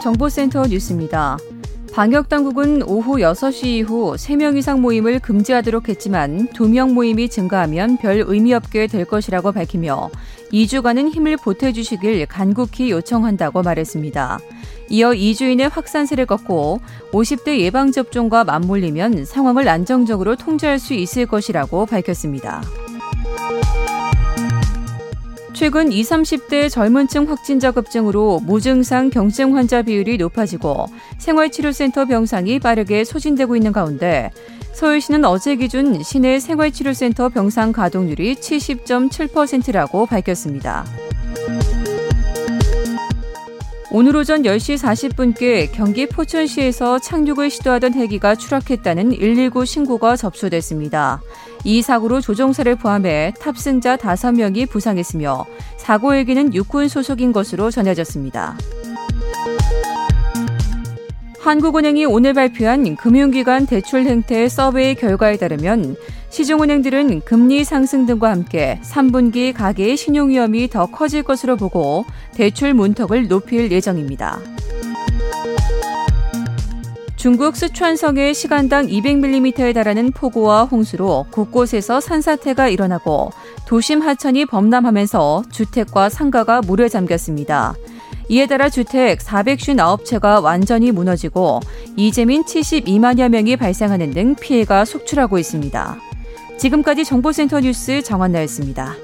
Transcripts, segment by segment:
정보센터 뉴스입니다. 방역당국은 오후 6시 이후 3명 이상 모임을 금지하도록 했지만 2명 모임이 증가하면 별 의미 없게 될 것이라고 밝히며 2주간은 힘을 보태주시길 간곡히 요청한다고 말했습니다. 이어 2주인의 확산세를 걷고 50대 예방접종과 맞물리면 상황을 안정적으로 통제할 수 있을 것이라고 밝혔습니다. 최근 20, 30대 젊은 층 확진자 급증으로 무증상 경증 환자 비율이 높아지고 생활치료센터 병상이 빠르게 소진되고 있는 가운데 서울시는 어제 기준 시내 생활치료센터 병상 가동률이 70.7%라고 밝혔습니다. 오늘 오전 10시 40분께 경기 포천시에서 착륙을 시도하던 헬기가 추락했다는 119 신고가 접수됐습니다. 이 사고로 조종사를 포함해 탑승자 5명이 부상했으며 사고 헬기는 육군 소속인 것으로 전해졌습니다. 한국은행이 오늘 발표한 금융기관 대출 행태 서베이 결과에 따르면 시중은행들은 금리 상승 등과 함께 3분기 가계의 신용 위험이 더 커질 것으로 보고 대출 문턱을 높일 예정입니다. 중국 스촨성의 시간당 200mm에 달하는 폭우와 홍수로 곳곳에서 산사태가 일어나고 도심 하천이 범람하면서 주택과 상가가 물에 잠겼습니다. 이에 따라 주택 459채가 완전히 무너지고 이재민 72만여 명이 발생하는 등 피해가 속출하고 있습니다. 지금까지 정보센터 뉴스 정한나였습니다.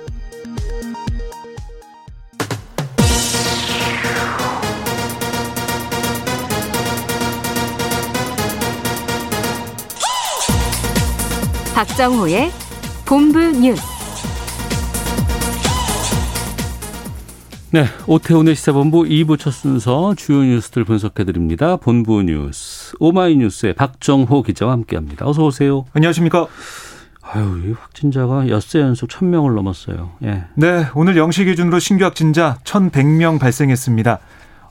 박정호의 본부 뉴스. 네, 오태훈의 시사본부 2부 첫 순서 주요 뉴스들 분석해 드립니다. 본부 뉴스 오마이뉴스의 박정호 기자와 함께합니다. 어서 오세요. 안녕하십니까? 아유, 이 확진자가 엿새 연속 1000명을 넘었어요. 예. 네, 오늘 0시 기준으로 신규 확진자 1100명 발생했습니다.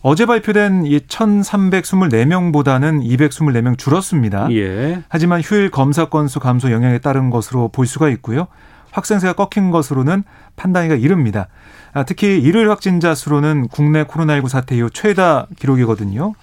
어제 발표된 이 1324명보다는 224명 줄었습니다. 예. 하지만 휴일 검사 건수 감소 영향에 따른 것으로 볼 수가 있고요. 확산세가 꺾인 것으로는 판단이가 이릅니다. 아, 특히 일요일 확진자 수로는 국내 코로나19 사태 이후 최다 기록이거든요.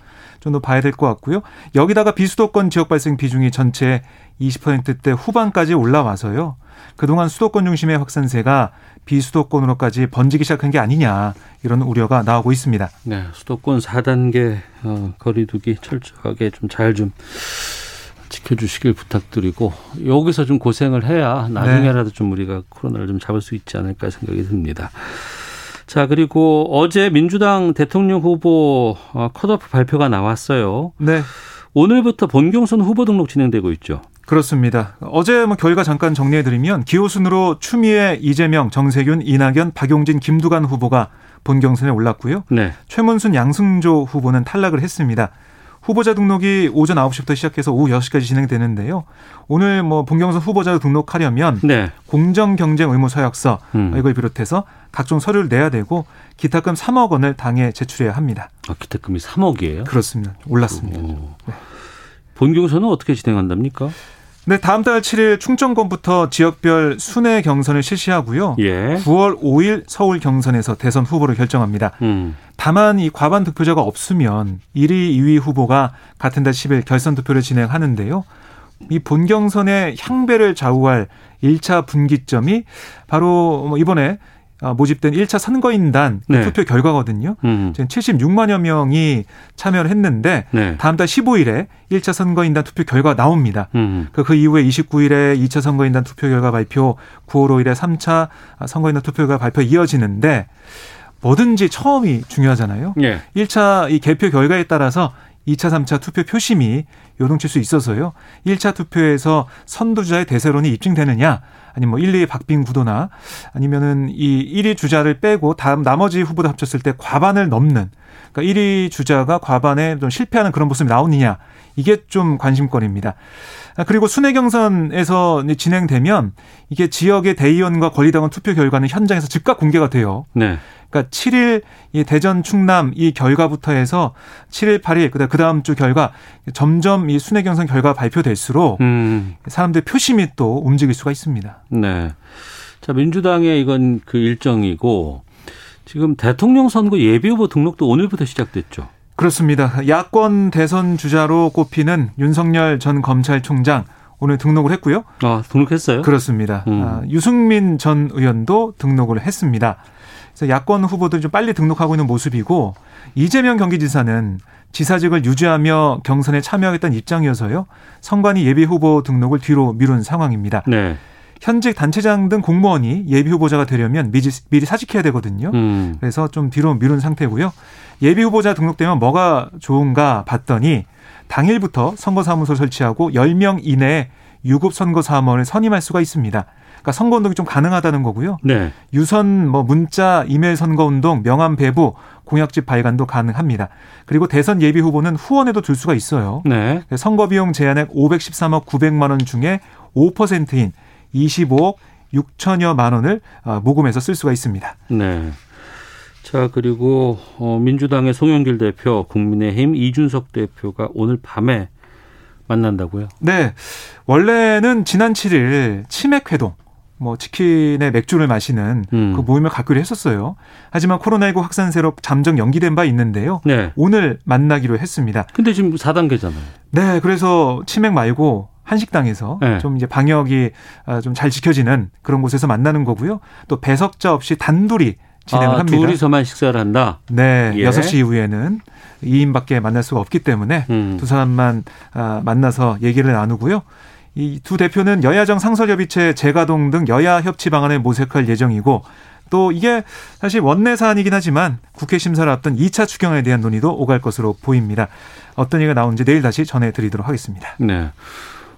좀 더 봐야 될 것 같고요. 여기다가 비수도권 지역 발생 비중이 전체 20%대 후반까지 올라와서요. 그동안 수도권 중심의 확산세가 비수도권으로까지 번지기 시작한 게 아니냐 이런 우려가 나오고 있습니다. 네, 수도권 4단계 어, 거리두기 철저하게 좀 잘좀 좀 지켜주시길 부탁드리고 여기서 좀 고생을 해야 나중에라도 네. 좀 우리가 코로나를 좀 잡을 수 있지 않을까 생각이 듭니다. 자, 그리고 어제 민주당 대통령 후보 어, 컷오프 발표가 나왔어요. 네. 오늘부터 본경선 후보 등록 진행되고 있죠. 그렇습니다. 어제 뭐 결과 잠깐 정리해드리면 기호순으로 추미애, 이재명, 정세균, 이낙연, 박용진, 김두관 후보가 본 경선에 올랐고요. 네. 최문순, 양승조 후보는 탈락을 했습니다. 후보자 등록이 오전 9시부터 시작해서 오후 6시까지 진행되는데요. 오늘 뭐 본경선 후보자 등록하려면 네. 공정 경쟁 의무 서약서 음. 이걸 비롯해서 각종 서류를 내야 되고 기타금 3억 원을 당에 제출해야 합니다. 아, 기타금이 3억이에요? 그렇습니다. 올랐습니다. 네. 본경선은 어떻게 진행한답니까? 네, 다음 달 7일 충청권부터 지역별 순회 경선을 실시하고요. 예. 9월 5일 서울 경선에서 대선 후보를 결정합니다. 음. 다만 이 과반 득표자가 없으면 1위, 2위 후보가 같은 달 10일 결선 투표를 진행하는데요. 이 본경선의 향배를 좌우할 1차 분기점이 바로 뭐 이번에 아, 모집된 1차 선거인단 그 네. 투표 결과거든요. 음. 지금 76만여 명이 참여를 했는데 네. 다음 달 15일에 1차 선거인단 투표 결과 나옵니다. 음. 그, 그 이후에 29일에 2차 선거인단 투표 결과 발표, 9월 5일에 3차 선거인단 투표 결과 발표 이어지는데 뭐든지 처음이 중요하잖아요. 예. 1차 이 개표 결과에 따라서 2차, 3차 투표 표심이 요동칠 수 있어서요. 1차 투표에서 선두주자의 대세론이 입증되느냐 아니면 뭐 1, 2의 박빙 구도나 아니면은 이 1위 주자를 빼고 다음 나머지 후보들 합쳤을 때 과반을 넘는 그러니까 1위 주자가 과반에 좀 실패하는 그런 모습이 나오느냐 이게 좀 관심거리입니다. 아, 그리고 순회 경선에서 진행되면 이게 지역의 대의원과 권리당원 투표 결과는 현장에서 즉각 공개가 돼요. 네. 그러니까 7일 이 대전 충남 이 결과부터 해서 7일 8일 그다음 그다음 주 결과 점점 이 순회 경선 결과 발표될수록 음. 사람들 표심이 또 움직일 수가 있습니다. 네. 자, 민주당의 이건 그 일정이고 지금 대통령 선거 예비 후보 등록도 오늘부터 시작됐죠. 그렇습니다. 야권 대선 주자로 꼽히는 윤석열 전 검찰총장 오늘 등록을 했고요. 아, 등록했어요? 그렇습니다. 음. 아, 유승민 전 의원도 등록을 했습니다. 그래서 야권 후보들이 좀 빨리 등록하고 있는 모습이고 이재명 경기지사는 지사직을 유지하며 경선에 참여하겠다는 입장이어서요. 선관위 예비 후보 등록을 뒤로 미룬 상황입니다. 네. 현직 단체장 등 공무원이 예비 후보자가 되려면 미리, 미리 사직해야 되거든요. 음. 그래서 좀 뒤로 미룬 상태고요. 예비 후보자 등록되면 뭐가 좋은가 봤더니 당일부터 선거사무소 설치하고 10명 이내에 유급 선거사무원을 선임할 수가 있습니다. 그러니까 선거 운동이 좀 가능하다는 거고요. 네. 유선 뭐 문자, 이메일 선거 운동, 명함 배부, 공약집 발간도 가능합니다. 그리고 대선 예비 후보는 후원에도 들 수가 있어요. 네. 선거 비용 제한액 513억 900만 원 중에 5%인 25억 6천여만 원을 어, 모금해서 쓸 수가 있습니다. 네. 자, 그리고 어 민주당의 송영길 대표, 국민의힘 이준석 대표가 오늘 밤에 만난다고요? 네. 원래는 지난 7일 치맥 회동 뭐 치킨에 맥주를 마시는 음. 그 모임을 갖기로 했었어요. 하지만 코로나19 확산세로 잠정 연기된 바 있는데요. 네. 오늘 만나기로 했습니다. 근데 지금 4단계잖아요. 네, 그래서 치맥 말고 한식당에서 네. 좀 이제 방역이 아, 좀잘 지켜지는 그런 곳에서 만나는 거고요. 또 배석자 없이 단둘이 진행을 아, 합니다. 둘이서만 식사를 한다. 네, 예. 6시 이후에는 2인밖에 만날 수가 없기 때문에 음. 두 사람만 아, 만나서 얘기를 나누고요. 이 두 대표는 여야정 상설협의체 재가동 등 여야 협치 방안을 모색할 예정이고 또 이게 사실 원내 사안이긴 하지만 국회 심사를 앞둔 2차 추경에 대한 논의도 오갈 것으로 보입니다. 어떤 얘기가 나오는지 내일 다시 전해드리도록 하겠습니다. 네.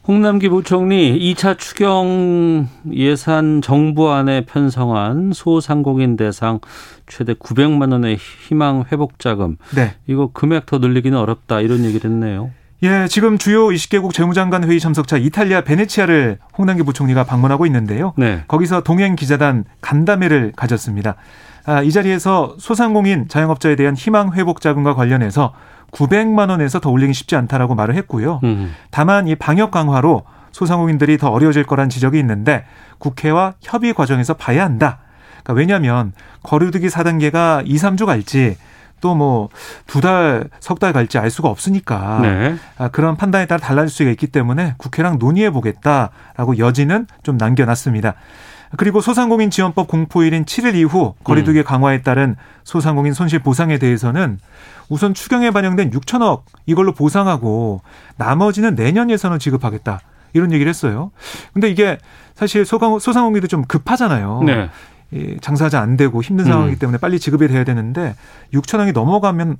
홍남기 부총리 2차 추경 예산 정부안에 편성한 소상공인 대상 최대 900만 원의 희망 회복 자금 네. 이거 금액 더 늘리기는 어렵다 이런 얘기를 했네요. 예, 지금 주요 20개국 재무장관 회의 참석차 이탈리아 베네치아를 홍남기 부총리가 방문하고 있는데요. 네. 거기서 동행 기자단 간담회를 가졌습니다. 아, 이 자리에서 소상공인 자영업자에 대한 희망 회복 자금과 관련해서 900만 원에서 더 올리기 쉽지 않다라고 말을 했고요. 음. 다만 이 방역 강화로 소상공인들이 더 어려워질 거란 지적이 있는데 국회와 협의 과정에서 봐야 한다. 그러니까 왜냐하면 거리두기 4단계가 2, 3주 갈지 또 뭐 두 달, 석 달 갈지 알 수가 없으니까 네. 아, 그런 판단에 따라 달라질 수가 있기 때문에 국회랑 논의해 보겠다라고 여지는 좀 남겨놨습니다. 그리고 소상공인 지원법 공포일인 7일 이후 거리두기 음. 강화에 따른 소상공인 손실 보상에 대해서는 우선 추경에 반영된 6천억 이걸로 보상하고 나머지는 내년 예산을 지급하겠다. 이런 얘기를 했어요. 근데 이게 사실 소상- 소상공인도 좀 급하잖아요. 네. 이 장사하지 안 되고 힘든 상황이기 음. 때문에 빨리 지급이 돼야 되는데 6천억이 넘어가면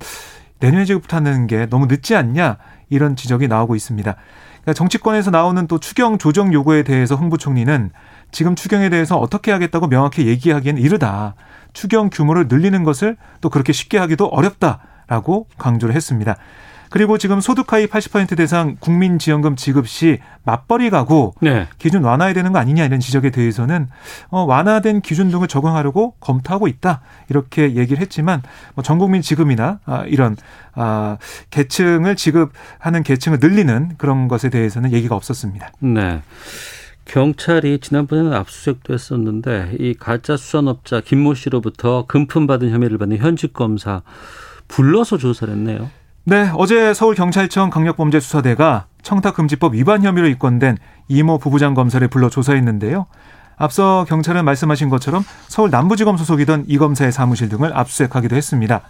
내년에 지급하는 게 너무 늦지 않냐 이런 지적이 나오고 있습니다. 그러니까 정치권에서 나오는 또 추경 조정 요구에 대해서 홍 부총리는 지금 추경에 대해서 어떻게 하겠다고 명확히 얘기하기엔 이르다. 추경 규모를 늘리는 것을 또 그렇게 쉽게 하기도 어렵다라고 강조를 했습니다. 그리고 지금 소득 하위 80% 대상 국민지원금 지급 시 맞벌이 가구 네. 기준 완화해야 되는 거 아니냐 이런 지적에 대해서는 어, 완화된 기준 등을 적용하려고 검토하고 있다 이렇게 얘기를 했지만 뭐 전국민 지급이나 아, 이런 아, 계층을 지급하는 계층을 늘리는 그런 것에 대해서는 얘기가 없었습니다. 네. 경찰이 지난번에는 압수수색도 했었는데 이 가짜 수산업자 김모 씨로부터 금품 받은 혐의를 받는 현직 검사 불러서 조사를 했네요. 네, 어제 서울경찰청 강력범죄수사대가 청탁금지법 위반 혐의로 입건된 이모 부부장 검사를 불러 조사했는데요. 앞서 경찰은 말씀하신 것처럼 서울 남부지검 소속이던 이 검사의 사무실 등을 압수수색하기도 했습니다.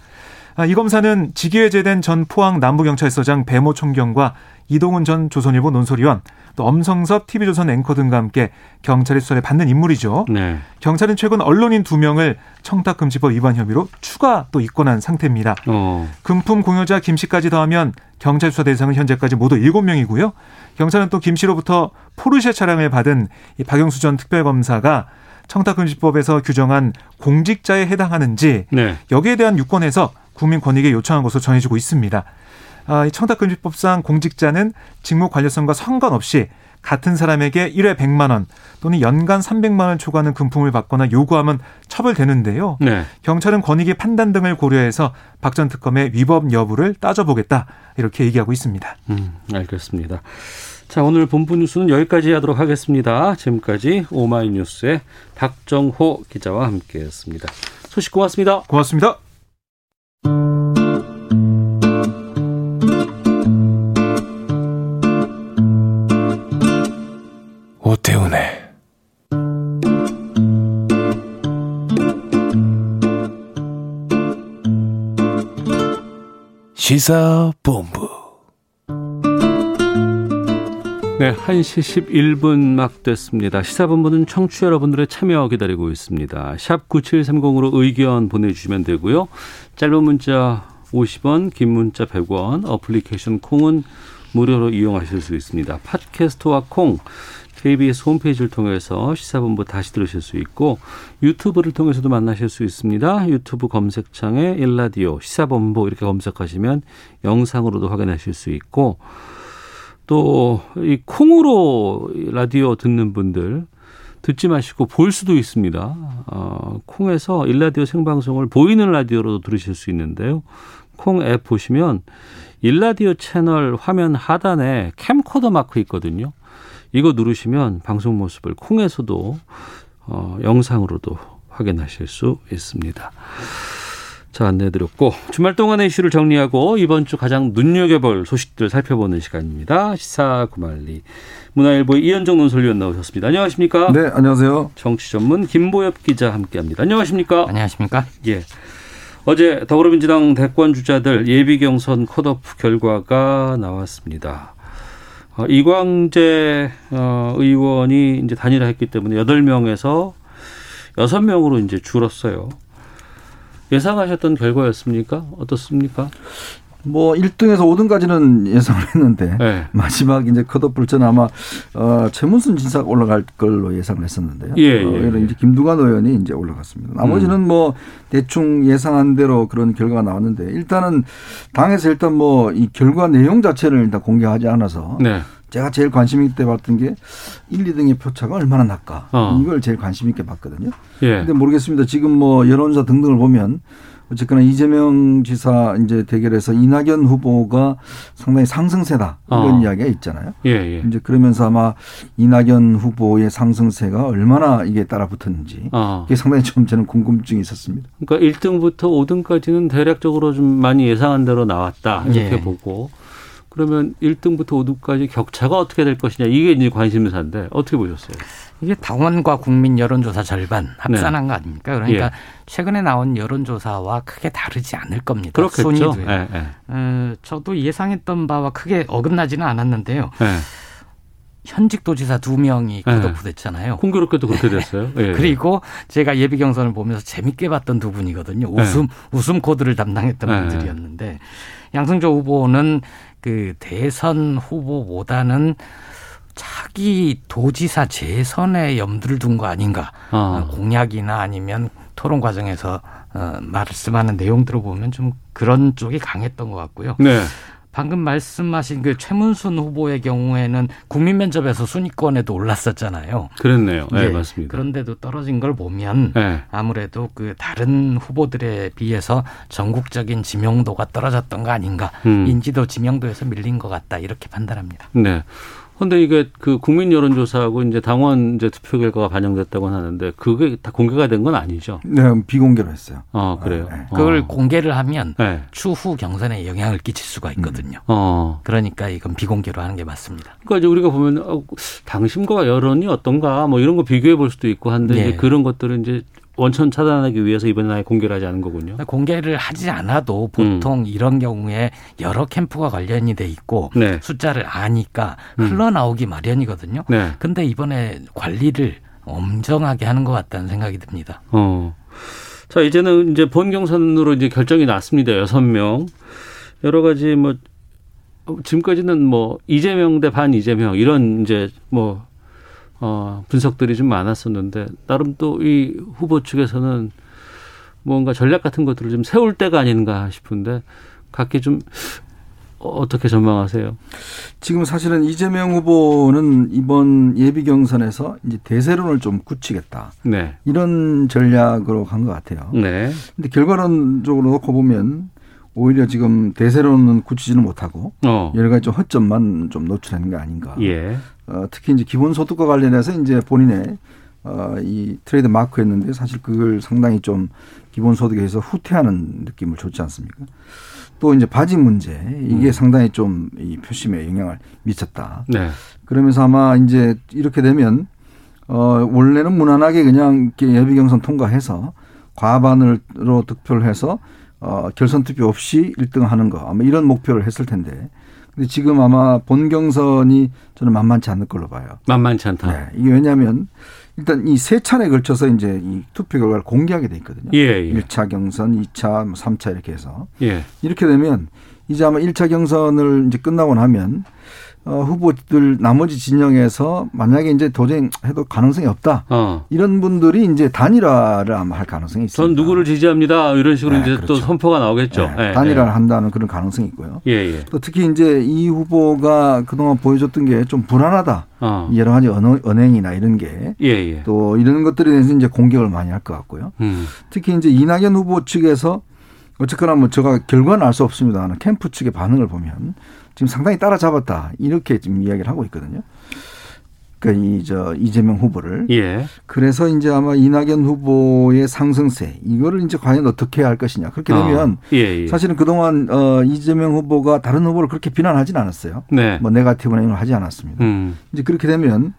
아, 이 검사는 직위에 제된 전 포항 남부경찰서장 배모 총경과 이동훈 전 조선일보 논설위원, 또 엄성섭 TV조선 앵커 등과 함께 경찰의 수사를 받는 인물이죠. 네. 경찰은 최근 언론인 두 명을 청탁금지법 위반 혐의로 추가 또 입건한 상태입니다. 어. 금품 공여자 김 씨까지 더하면 경찰 수사 대상은 현재까지 모두 7명이고요. 경찰은 또 김 씨로부터 포르쉐 차량을 받은 이 박영수 전 특별검사가 청탁금지법에서 규정한 공직자에 해당하는지 네. 여기에 대한 유권에서 국민권익에 요청한 것으로 전해지고 있습니다. 아, 이 청탁금지법상 공직자는 직무 관련성과 상관없이 같은 사람에게 1회 100만 원 또는 연간 300만 원 초과하는 금품을 받거나 요구하면 처벌되는데요. 네. 경찰은 권익위 판단 등을 고려해서 박 전 특검의 위법 여부를 따져보겠다 이렇게 얘기하고 있습니다. 음, 알겠습니다. 자, 오늘 본부 뉴스는 여기까지 하도록 하겠습니다. 지금까지 오마이뉴스의 박정호 기자와 함께했습니다. 소식 고맙습니다. 고맙습니다. 시사본부 네, 1시 11분 막 됐습니다. 시사본부는 청취자 여러분들의 참여 기다리고 있습니다. 샵 9730으로 의견 보내주시면 되고요. 짧은 문자 50원, 긴 문자 100원, 어플리케이션 콩은 무료로 이용하실 수 있습니다. 팟캐스트와 콩, KBS 홈페이지를 통해서 시사본부 다시 들으실 수 있고 유튜브를 통해서도 만나실 수 있습니다. 유튜브 검색창에 일라디오 시사본부 이렇게 검색하시면 영상으로도 확인하실 수 있고 또 이 콩으로 라디오 듣는 분들 듣지 마시고 볼 수도 있습니다. 어, 콩에서 일라디오 생방송을 보이는 라디오로도 들으실 수 있는데요. 콩 앱 보시면 일라디오 채널 화면 하단에 캠코더 마크 있거든요. 이거 누르시면 방송 모습을 콩에서도 어, 영상으로도 확인하실 수 있습니다. 자, 안내드렸고 주말 동안의 이슈를 정리하고 이번 주 가장 눈여겨볼 소식들 살펴보는 시간입니다. 시사 구말리 문화일보의 이현정 논설위원 나오셨습니다. 안녕하십니까? 네, 안녕하세요. 정치 전문 김보엽 기자 함께합니다. 안녕하십니까? 안녕하십니까? 예. 어제 더불어민주당 대권 주자들 예비 경선 컷오프 결과가 나왔습니다. 어, 이광재 어, 의원이 이제 단일화했기 때문에 여덟 명에서 여섯 명으로 이제 줄었어요. 예상하셨던 결과였습니까? 어떻습니까? 뭐 1등에서 5등까지는 예상을 했는데 네. 마지막 이제 컷오프를 저는 아마 어, 최문순 진사가 올라갈 걸로 예상을 했었는데요. 예, 예, 어, 예. 이제 김두관 의원이 이제 올라갔습니다. 나머지는 음. 뭐 대충 예상한 대로 그런 결과가 나왔는데 일단은 당에서 일단 뭐 이 결과 내용 자체를 일단 공개하지 않아서 네. 제가 제일 관심 있게 봤던 게 1, 2등의 표차가 얼마나 날까 어. 이걸 제일 관심 있게 봤거든요. 예. 근데 모르겠습니다. 지금 뭐 여론조사 등등을 보면 어쨌거나 이재명 지사 이제 대결에서 이낙연 후보가 상당히 상승세다 이런 어. 이야기가 있잖아요. 예, 예. 이제 그러면서 아마 이낙연 후보의 상승세가 얼마나 이게 따라 붙었는지 어. 그게 상당히 좀 저는 궁금증이 있었습니다. 그러니까 1등부터 5등까지는 대략적으로 좀 많이 예상한 대로 나왔다. 이렇게 예. 보고. 그러면 1등부터 5등까지 격차가 어떻게 될 것이냐. 이게 이제 관심사인데 어떻게 보셨어요? 이게 당원과 국민 여론조사 절반 합산한 네. 거 아닙니까? 그러니까 예. 최근에 나온 여론조사와 크게 다르지 않을 겁니다. 그렇겠죠. 순위도요. 예, 예. 어, 저도 예상했던 바와 크게 어긋나지는 않았는데요. 예. 현직 도지사 두 명이 네. 컷오프 됐잖아요. 공교롭게도 그렇게 됐어요. 예. 그리고 제가 예비 경선을 보면서 재밌게 봤던 두 분이거든요. 웃음 웃음 코드를 담당했던 네. 분들이었는데 양승조 후보는 그 대선 후보보다는 차기 도지사 재선에 염두를 둔 거 아닌가. 아. 어, 공약이나 아니면 토론 과정에서 어, 말씀하는 내용들을 보면 좀 그런 쪽이 강했던 것 같고요. 네. 방금 말씀하신 그 최문순 후보의 경우에는 국민 면접에서 순위권에도 올랐었잖아요. 그랬네요. 네, 예, 맞습니다. 그런데도 떨어진 걸 보면 네. 아무래도 그 다른 후보들에 비해서 전국적인 지명도가 떨어졌던 거 아닌가. 음. 인지도 지명도에서 밀린 것 같다. 이렇게 판단합니다. 네. 근데 이게 그 국민 여론조사하고 이제 당원 이제 투표 결과가 반영됐다고 하는데 그게 다 공개가 된 건 아니죠. 네, 비공개로 했어요. 어, 그래요. 네. 그걸 어. 공개를 하면 네. 추후 경선에 영향을 끼칠 수가 있거든요. 어. 그러니까 이건 비공개로 하는 게 맞습니다. 그러니까 이제 우리가 보면 어, 당심과 여론이 어떤가 뭐 이런 거 비교해 볼 수도 있고 한데 네. 이제 그런 것들은 이제 원천 차단하기 위해서 이번에 아예 공개를 하지 않은 거군요. 공개를 하지 않아도 보통 음. 이런 경우에 여러 캠프가 관련이 돼 있고 네. 숫자를 아니까 음. 흘러나오기 마련이거든요. 네. 근데 이번에 관리를 엄정하게 하는 것 같다는 생각이 듭니다. 어. 자, 이제는 이제 본 경선으로 이제 결정이 났습니다. 여섯 명. 여러 가지 뭐 어, 지금까지는 뭐 이재명 대 반 이재명 이런 이제 뭐 어, 분석들이 좀 많았었는데 나름 또 이 후보 측에서는 뭔가 전략 같은 것들을 좀 세울 때가 아닌가 싶은데 각기 좀 어떻게 전망하세요? 지금 사실은 이재명 후보는 이번 예비 경선에서 이제 대세론을 좀 굳히겠다. 네. 이런 전략으로 간 것 같아요. 네. 근데 결과론적으로 놓고 보면 오히려 지금 대세론은 굳히지는 못하고 어. 여러 가지 좀 허점만 좀 노출하는 게 아닌가. 예. 어, 특히 이제 기본소득과 관련해서 이제 본인의 어, 이 트레이드 마크였는데 사실 그걸 상당히 좀 기본소득에서 후퇴하는 느낌을 줬지 않습니까? 또 이제 바지 문제 이게 음. 상당히 좀 이 표심에 영향을 미쳤다. 네. 그러면서 아마 이제 이렇게 되면 어 원래는 무난하게 그냥 예비 경선 통과해서 과반으로 득표를 해서 어 결선 투표 없이 1등 하는 거 아마 이런 목표를 했을 텐데 근데 지금 아마 본 경선이 저는 만만치 않을 걸로 봐요. 만만치 않다. 네. 이게 왜냐하면 일단 이 세 차례 걸쳐서 이제 이 투표 결과를 공개하게 돼 있거든요. 예, 예. 1차 경선, 2차, 뭐 3차 이렇게 해서 예. 이렇게 되면 이제 아마 1차 경선을 이제 끝나고 나면 어, 후보들 나머지 진영에서 만약에 이제 도저히 해도 가능성이 없다. 어. 이런 분들이 이제 단일화를 아마 할 가능성이 있습니다. 전 누구를 지지합니다. 이런 식으로 네, 이제 또 그렇죠. 선포가 나오겠죠. 네, 예, 단일화를 한다는 그런 가능성이 있고요. 예, 예. 또 특히 이제 이 후보가 그동안 보여줬던 게 좀 불안하다. 어. 여러 가지 언행이나 이런 게 예, 예. 또 이런 것들에 대해서 이제 공격을 많이 할 것 같고요. 음. 특히 이제 이낙연 후보 측에서 어쨌거나 뭐 제가 결과는 알 수 없습니다만 캠프 측의 반응을 보면 지금 상당히 따라잡았다 이렇게 지금 이야기를 하고 있거든요. 그러니까 이저 이재명 후보를 예. 그래서 이제 아마 이낙연 후보의 상승세 이거를 이제 과연 어떻게 해야 할 것이냐 그렇게 되면 어. 예, 예. 사실은 그동안 어 이재명 후보가 다른 후보를 그렇게 비난하진 않았어요. 네. 뭐 네가티브나 이런 걸 하지 않았습니다. 음. 이제 그렇게 되면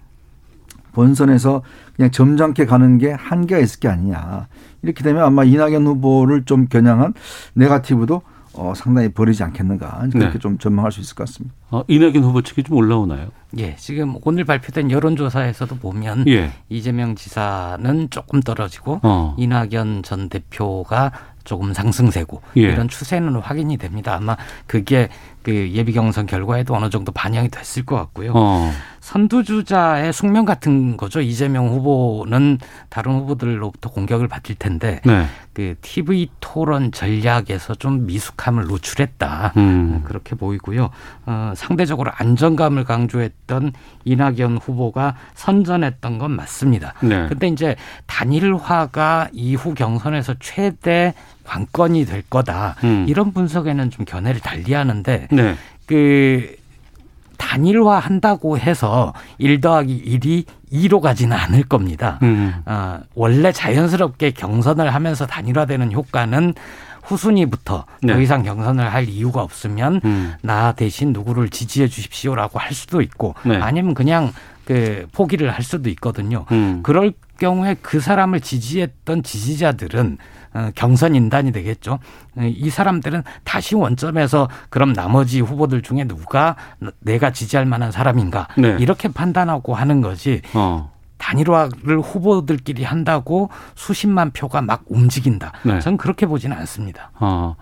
본선에서 그냥 점잖게 가는 게 한계가 있을 게 아니냐. 이렇게 되면 아마 이낙연 후보를 좀 겨냥한 네가티브도 어, 상당히 버리지 않겠는가. 그렇게 네. 좀 전망할 수 있을 것 같습니다. 어, 이낙연 후보 측이 좀 올라오나요? 예, 지금 오늘 발표된 여론조사에서도 보면 예. 이재명 지사는 조금 떨어지고 어. 이낙연 전 대표가 조금 상승세고 예. 이런 추세는 확인이 됩니다. 아마 그게 그 예비 경선 결과에도 어느 정도 반영이 됐을 것 같고요. 어. 선두주자의 숙명 같은 거죠. 이재명 후보는 다른 후보들로부터 공격을 받을 텐데 네. 그 TV 토론 전략에서 좀 미숙함을 노출했다. 음. 그렇게 보이고요. 어, 상대적으로 안정감을 강조했던 이낙연 후보가 선전했던 건 맞습니다. 네. 근데 이제 단일화가 이후 경선에서 최대 관건이 될 거다. 음. 이런 분석에는 좀 견해를 달리하는데 네. 그 단일화 한다고 해서 1 더하기 1이 2로 가지는 않을 겁니다. 음. 아, 원래 자연스럽게 경선을 하면서 단일화되는 효과는 후순위부터 네. 더 이상 경선을 할 이유가 없으면 음. 나 대신 누구를 지지해 주십시오라고 할 수도 있고 네. 아니면 그냥 그 포기를 할 수도 있거든요. 음. 그럴 경우에 그 사람을 지지했던 지지자들은 어, 경선 인단이 되겠죠. 어, 이 사람들은 다시 원점에서 그럼 나머지 후보들 중에 누가 내가 지지할 만한 사람인가 네. 이렇게 판단하고 하는 거지 어. 단일화를 후보들끼리 한다고 수십만 표가 막 움직인다. 네. 저는 그렇게 보지는 않습니다. 어.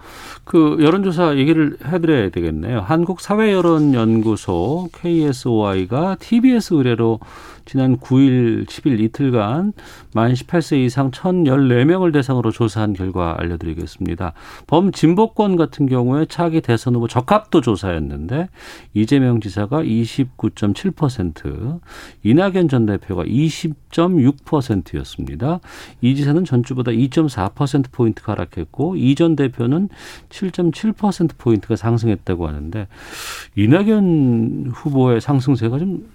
그 여론조사 얘기를 해드려야 되겠네요. 한국사회여론연구소 KSOI가 TBS 의뢰로 지난 9일, 10일 이틀간 만 18세 이상 1,014명을 대상으로 조사한 결과 알려드리겠습니다. 범진보권 같은 경우에 차기 대선 후보 적합도 조사였는데 이재명 지사가 29.7%, 이낙연 전 대표가 20.6%였습니다. 이 지사는 전주보다 2.4%포인트 하락했고 이 전 대표는 7.7%포인트가 상승했다고 하는데 이낙연 후보의 상승세가 좀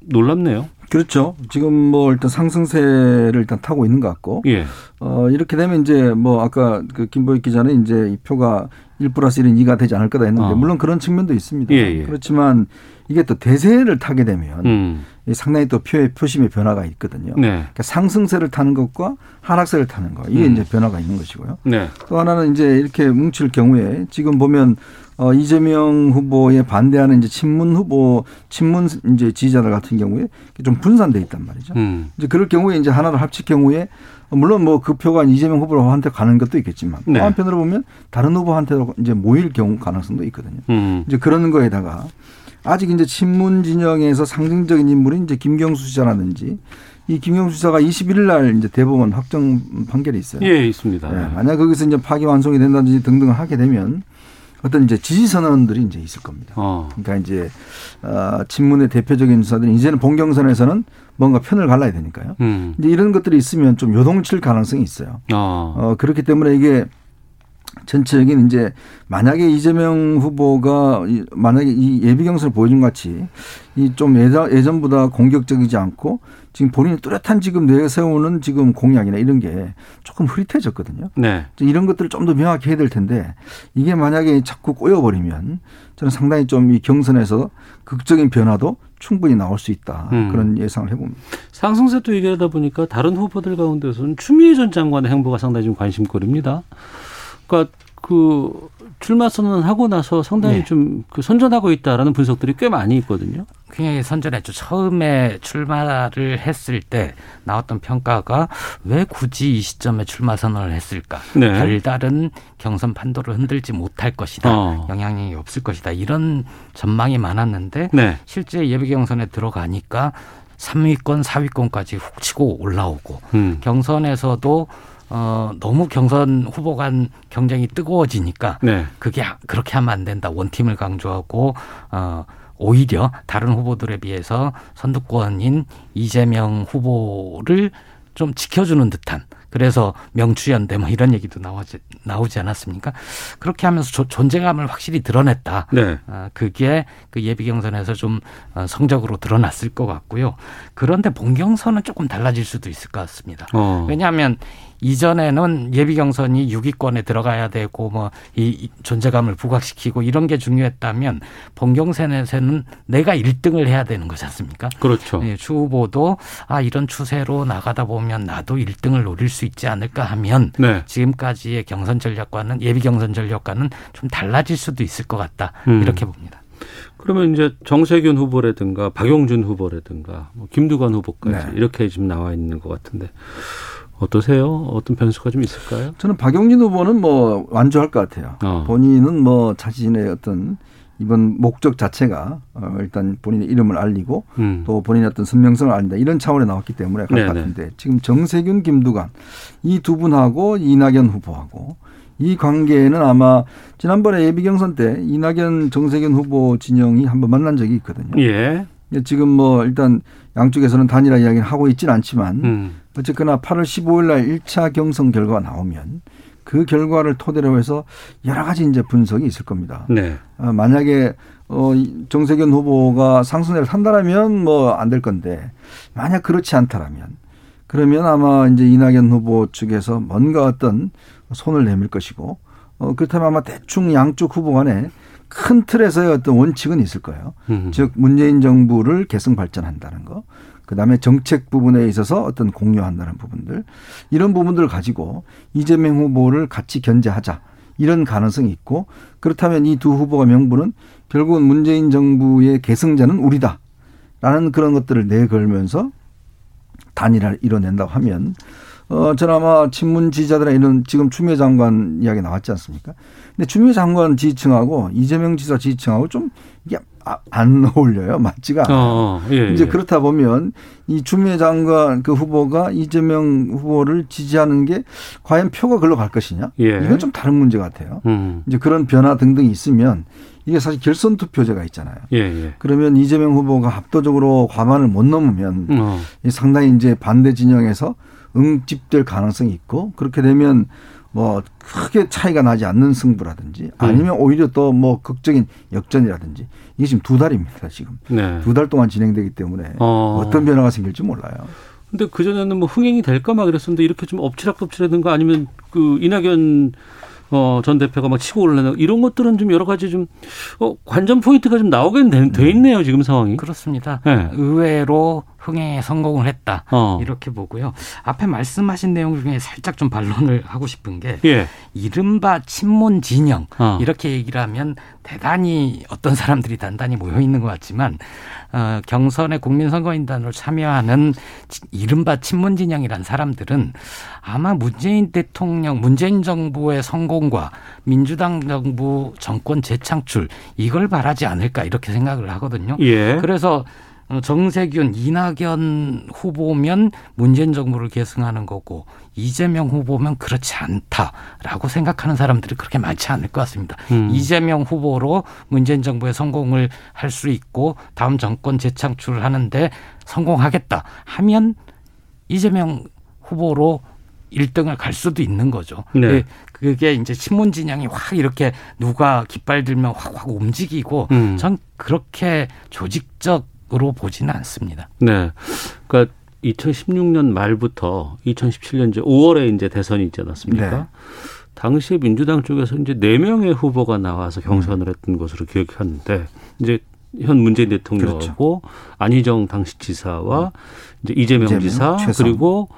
놀랍네요. 그렇죠. 지금 뭐 일단 상승세를 일단 타고 있는 것 같고, 예. 어, 이렇게 되면 이제 뭐 아까 그 김보익 기자는 이제 이 표가 1 플러스 1은 2가 되지 않을 거다 했는데, 어. 물론 그런 측면도 있습니다. 예, 예. 그렇지만 이게 또 대세를 타게 되면, 음. 상당히 또 표, 표심의 변화가 있거든요. 네. 그러니까 상승세를 타는 것과 하락세를 타는 거 이게 음. 이제 변화가 있는 것이고요. 네. 또 하나는 이제 이렇게 뭉칠 경우에 지금 보면 어 이재명 후보에 반대하는 이제 친문 후보 친문 이제 지지자들 같은 경우에 좀 분산돼 있단 말이죠. 음. 이제 그럴 경우에 이제 하나를 합칠 경우에 물론 뭐 그 표가 이재명 후보한테 가는 것도 있겠지만 네. 또 한편으로 보면 다른 후보한테도 이제 모일 경우 가능성도 있거든요. 음. 이제 그런 거에다가 아직 이제 친문 진영에서 상징적인 인물인 이제 김경수 지사라든지 이 김경수 지사가 21일 날 이제 대법원 확정 판결이 있어요. 예, 있습니다. 네, 만약 거기서 이제 파기 완송이 된다든지 등등을 하게 되면 어떤 이제 지지 선언들이 이제 있을 겁니다. 어. 그러니까 이제 어, 친문의 대표적인 수사들은 이제는 본경선에서는 뭔가 편을 갈라야 되니까요. 음. 이제 이런 것들이 있으면 좀 요동칠 가능성이 있어요. 어. 어, 그렇기 때문에 이게 전체적인 이제 만약에 이재명 후보가 이- 만약에 이 예비 경선을 보여준 것 같이 이좀 예전, 예전보다 공격적이지 않고 지금 본인이 뚜렷한 지금 내세우는 지금 공약이나 이런 게 조금 흐릿해졌거든요. 네. 이런 것들을 좀 더 명확히 해야 될 텐데 이게 만약에 자꾸 꼬여버리면 저는 상당히 좀 이 경선에서 극적인 변화도 충분히 나올 수 있다 음. 그런 예상을 해봅니다. 상승세도 얘기하다 보니까 다른 후보들 가운데서는 추미애 전 장관의 행보가 상당히 좀 관심거리입니다. 그러니까 그 출마 선언하고 나서 상당히 네. 좀그 선전하고 있다라는 분석들이 꽤 많이 있거든요. 굉장히 선전했죠. 처음에 출마를 했을 때 나왔던 평가가 왜 굳이 이 시점에 출마 선언을 했을까? 네. 별다른 경선 판도를 흔들지 못할 것이다. 어. 영향력이 없을 것이다. 이런 전망이 많았는데 네. 실제 예비 경선에 들어가니까 3위권, 4위권까지 훅 치고 올라오고 음. 경선에서도 어 너무 경선 후보 간 경쟁이 뜨거워지니까 네. 그게 아- 그렇게 하면 안 된다. 원팀을 강조하고 어 오히려 다른 후보들에 비해서 선두권인 이재명 후보를 좀 지켜주는 듯한 그래서 명추연대 뭐 이런 얘기도 나오지 나오지 않았습니까? 그렇게 하면서 조- 존재감을 확실히 드러냈다. 네. 아, 그게 그 예비 경선에서 좀 어, 성적으로 드러났을 것 같고요. 그런데 본 경선은 조금 달라질 수도 있을 것 같습니다. 어. 왜냐하면 이전에는 예비 경선이 6위권에 들어가야 되고 뭐 이 존재감을 부각시키고 이런 게 중요했다면 본 경선에서는 내가 1등을 해야 되는 거지 않습니까? 그렇죠. 예, 추 후보도 아 이런 추세로 나가다 보면 나도 1등을 노릴 수 있지 않을까 하면 네. 지금까지의 경선 전략과는 예비 경선 전략과는 좀 달라질 수도 있을 것 같다 음. 이렇게 봅니다. 그러면 이제 정세균 후보라든가 박용준 후보라든가 뭐 김두관 후보까지 네. 이렇게 지금 나와 있는 것 같은데 어떠세요? 어떤 변수가 좀 있을까요? 저는 박용진 후보는 뭐 완주할 것 같아요. 어. 본인은 뭐 자신의 어떤 이번 목적 자체가 어 일단 본인의 이름을 알리고 음. 또 본인의 어떤 선명성을 알린다 이런 차원에 나왔기 때문에 갈것 네네. 같은데 지금 정세균, 김두관 이 두 분하고 이낙연 후보하고 이 관계는 아마 지난번에 예비 경선 때 이낙연, 정세균 후보 진영이 한번 만난 적이 있거든요. 예. 지금 뭐 일단 양쪽에서는 단일화 이야기를 하고 있지는 않지만 음. 어쨌거나 8월 15일 날 1차 경선 결과가 나오면 그 결과를 토대로 해서 여러 가지 이제 분석이 있을 겁니다. 네. 어, 만약에 어, 이 정세균 후보가 상승세를 탄다라면 뭐 안 될 건데 만약 그렇지 않다라면 그러면 아마 이제 이낙연 후보 측에서 뭔가 어떤 손을 내밀 것이고 어, 그렇다면 아마 대충 양쪽 후보 간에 큰 틀에서의 어떤 원칙은 있을 거예요. 음. 즉 문재인 정부를 계승 발전한다는 거. 그다음에 정책 부분에 있어서 어떤 공유한다는 부분들. 이런 부분들을 가지고 이재명 후보를 같이 견제하자. 이런 가능성이 있고 그렇다면 이 두 후보가 명분은 결국은 문재인 정부의 계승자는 우리다라는 그런 것들을 내걸면서 단일화를 이뤄낸다고 하면 어, 저는 아마 친문 지지자들의 이런 지금 추미애 장관 이야기 나왔지 않습니까? 근데 추미애 장관 지지층하고 이재명 지사 지지층하고 좀 이게 아- 안 어울려요. 맞지가 않아요. 어, 예, 이제 예. 그렇다 보면 이 추미애 장관 그 후보가 이재명 후보를 지지하는 게 과연 표가 글로 갈 것이냐? 예. 이건 좀 다른 문제 같아요. 음. 이제 그런 변화 등등이 있으면 이게 사실 결선 투표제가 있잖아요. 예, 예. 그러면 이재명 후보가 압도적으로 과반을 못 넘으면 어. 이 상당히 이제 반대 진영에서 응집될 가능성이 있고 그렇게 되면 뭐 크게 차이가 나지 않는 승부라든지 아니면 오히려 또 뭐 극적인 역전이라든지 이게 지금 두 달입니다 지금 네. 두달 동안 진행되기 때문에 어. 어. 떤 변화가 생길지 몰라요. 근데 그 전에는 뭐 흥행이 될까 막 그랬었는데 이렇게 좀 엎치락덮치라든가 아니면 그 이낙연 어, 전 대표가 막 치고 올라가 이런 것들은 좀 여러 가지 좀 어, 관전 포인트가 좀 나오게 돼, 돼 있네요 지금 상황이. 그렇습니다. 네. 의외로 흥행에 성공을 했다. 어. 이렇게 보고요. 앞에 말씀하신 내용 중에 살짝 좀 반론을 하고 싶은 게 예. 이른바 친문 진영 어. 이렇게 얘기를 하면 대단히 어떤 사람들이 단단히 모여 있는 것 같지만 어, 경선의 국민선거인단으로 참여하는 치- 이른바 친문 진영이란 사람들은 아마 문재인 대통령, 문재인 정부의 성공과 민주당 정부 정권 재창출 이걸 바라지 않을까 이렇게 생각을 하거든요. 예. 그래서 어, 정세균, 이낙연 후보면 문재인 정부를 계승하는 거고 이재명 후보면 그렇지 않다라고 생각하는 사람들이 그렇게 많지 않을 것 같습니다. 음. 이재명 후보로 문재인 정부의 성공을 할 수 있고 다음 정권 재창출을 하는데 성공하겠다 하면 이재명 후보로 1등을 갈 수도 있는 거죠. 네. 예, 그게 이제 친문 진영이 확 이렇게 누가 깃발 들면 확확 움직이고 음. 전 그렇게 조직적 으로 보지는 않습니다. 네. 그러니까 2016년 말부터 2017년 이제 5월에 이제 대선이 있지 않았습니까? 네. 당시에 민주당 쪽에서 이제 네 명의 후보가 나와서 경선을 했던 것으로 기억하는데 이제 현 문재인 대통령하고 안희정 당시 지사와 이제 이재명, 이재명, 지사 최성. 그리고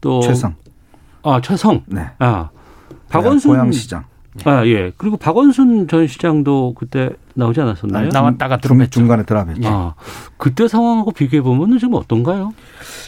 또 최성. 아 최성 네. 아 박원순 고양시장. 아 예 그리고 박원순 전 시장도 그때 나오지 않았었나요? 나왔다가 중, 들어갔죠. 중간에 드랍했죠. 아 그때 상황하고 비교해 보면은 지금 어떤가요?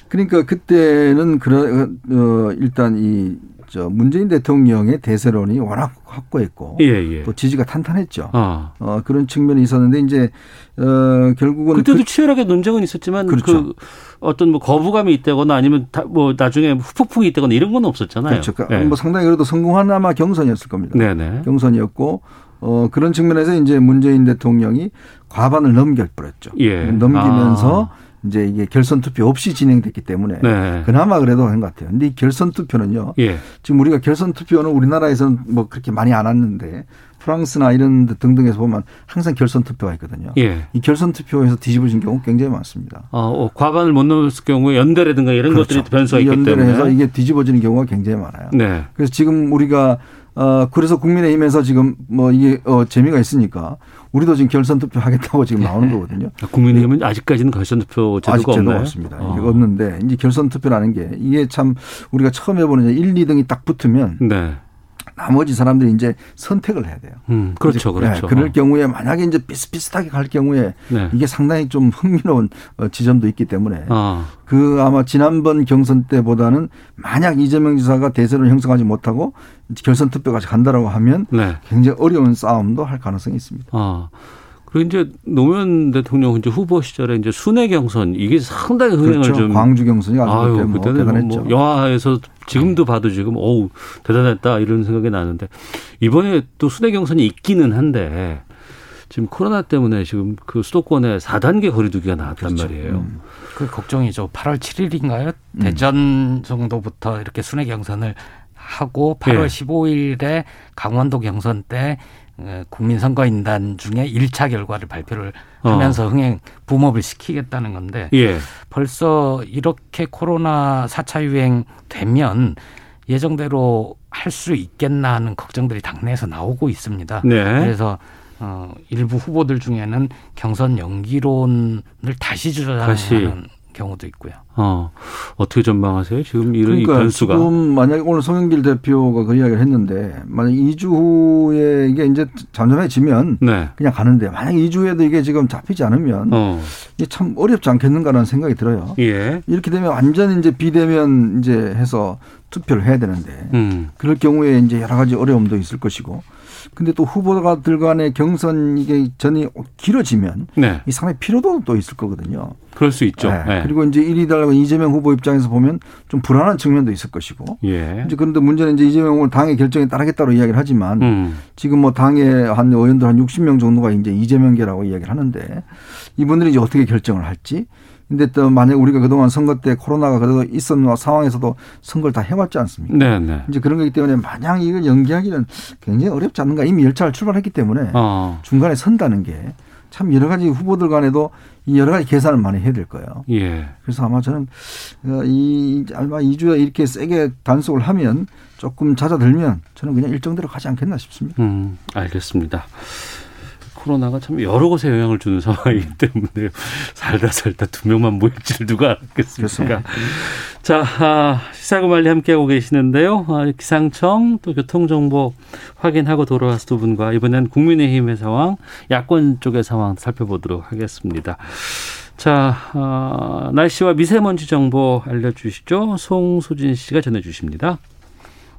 그러니까 그때는 그러 어 일단 이 저 문재인 대통령의 대세론이 워낙 확고했고 예 예. 또 지지가 탄탄했죠. 아 어 그런 측면이 있었는데 이제 어 결국은 그때도 그- 치열하게 논쟁은 있었지만 그 그렇죠. 어떤 뭐 거부감이 있다거나 아니면 다 뭐 나중에 후폭풍이 있다거나 이런 건 없었잖아요. 그렇죠. 그러니까 예. 뭐 상당히 그래도 성공한 아마 경선이었을 겁니다. 네네. 경선이었고 어 그런 측면에서 이제 문재인 대통령이 과반을 넘겨버렸죠. 예. 넘기면서 이제 이게 결선 투표 없이 진행됐기 때문에 네. 그나마 그래도 한 것 같아요. 근데 이 결선 투표는요. 예. 지금 우리가 결선 투표는 우리나라에서는 뭐 그렇게 많이 안 왔는데 프랑스나 이런 데 등등에서 보면 항상 결선 투표가 있거든요. 예. 이 결선 투표에서 뒤집어진 경우 굉장히 많습니다. 어, 어, 과반을 못 넘었을 경우에 연대라든가 이런 것들이 변수가 있기 때문에. 해서 이게 뒤집어지는 경우가 굉장히 많아요. 네. 그래서 지금 우리가 어 그래서 국민의힘에서 지금 뭐 이게 어 재미가 있으니까 우리도 지금 결선 투표 하겠다고 지금 나오는 거거든요. 국민의힘은 아직까지는 결선 투표 제도가 아직 제도가? 없습니다. 어. 이게 없는데 이제 결선 투표라는 게 이게 참 우리가 처음 해보는 1, 2등이 딱 붙으면 네. 나머지 사람들이 이제 선택을 해야 돼요. 음, 그렇죠, 그렇죠. 네, 그럴 경우에 만약에 이제 비슷비슷하게 갈 경우에 네. 이게 상당히 좀 흥미로운 어, 지점도 있기 때문에 아, 그 아마 지난번 경선 때보다는 만약 이재명 지사가 대세를 형성하지 못하고 결선 투표까지 간다라고 하면 네. 굉장히 어려운 싸움도 할 가능성이 있습니다. 아. 그리고 이제 노무현 대통령 이제 후보 시절에 이제 순회 경선 이게 상당히 흥행을 그렇죠. 좀 광주 경선이 아주 아유, 그때 뭐 그때는 대단했죠. 뭐 영화에서 지금도 봐도 지금 어우 대단했다 이런 생각이 나는데 이번에 또 수대 경선이 있기는 한데 지금 코로나 때문에 지금 그 수도권에 4단계 거리두기가 나왔단 그렇죠. 말이에요. 음. 그 걱정이죠. 8월 7일인가요? 대전 정도부터 이렇게 순회 경선을 하고 8월 예. 15일에 강원도 경선 때 어, 국민선거인단 중에 1차 결과를 발표를 어. 하면서 흥행 붐업을 시키겠다는 건데 예. 벌써 이렇게 코로나 4차 유행 되면 예정대로 할 수 있겠나 하는 걱정들이 당내에서 나오고 있습니다. 네. 그래서 어, 일부 후보들 중에는 경선 연기론을 다시 주장하는 다시. 네. 경우도 있고요. 어. 어떻게 전망하세요? 지금 이런 이 그러니까 변수가 지금 만약에 오늘 송영길 대표가 그 이야기를 했는데 만약 2주 후에 이게 이제 잠잠해지면 네. 그냥 가는데 만약 2주 후에도 이게 지금 잡히지 않으면 어. 이게 참 어렵지 않겠는가라는 생각이 들어요. 예. 이렇게 되면 완전 이제 비대면 이제 해서 투표를 해야 되는데 음. 그럴 경우에 이제 여러 가지 어려움도 있을 것이고 근데 또 후보가들 간의 경선 이게 전이 길어지면 네. 이 상당히 피로도 또 있을 거거든요. 그럴 수 있죠. 네. 네. 그리고 이제 1위 달고 이재명 후보 입장에서 보면 좀 불안한 측면도 있을 것이고 예. 이제 그런데 문제는 이제 이재명 후보는 당의 결정에 따르겠다고 이야기를 하지만 음. 지금 뭐 당에 한 의원들 한 60명 정도가 이제 이재명계라고 이야기를 하는데 이분들이 이제 어떻게 결정을 할지. 근데 또 만약 우리가 그동안 선거 때 코로나가 그래도 있었는 상황에서도 선거를 다 해왔지 않습니까? 네, 네. 이제 그런 거기 때문에 마냥 이걸 연기하기는 굉장히 어렵지 않는가. 이미 열차를 출발했기 때문에 어. 중간에 선다는 게 참 여러 가지 후보들 간에도 이 여러 가지 계산을 많이 해야 될 거예요. 예. 그래서 아마 저는 어, 이 아마 2주에 이렇게 세게 단속을 하면 조금 잦아들면 저는 그냥 일정대로 가지 않겠나 싶습니다. 음, 알겠습니다. 코로나가 참 여러 곳에 영향을 주는 상황이기 때문에 살다 살다 두 명만 모일지를 누가 알았겠습니까? 자, 아, 시사구말리 함께하고 계시는데요. 아, 기상청 또 교통정보 확인하고 돌아와서 두 분과 이번엔 국민의힘의 상황, 야권 쪽의 상황 살펴보도록 하겠습니다. 자, 아, 날씨와 미세먼지 정보 알려주시죠. 송수진 씨가 전해주십니다.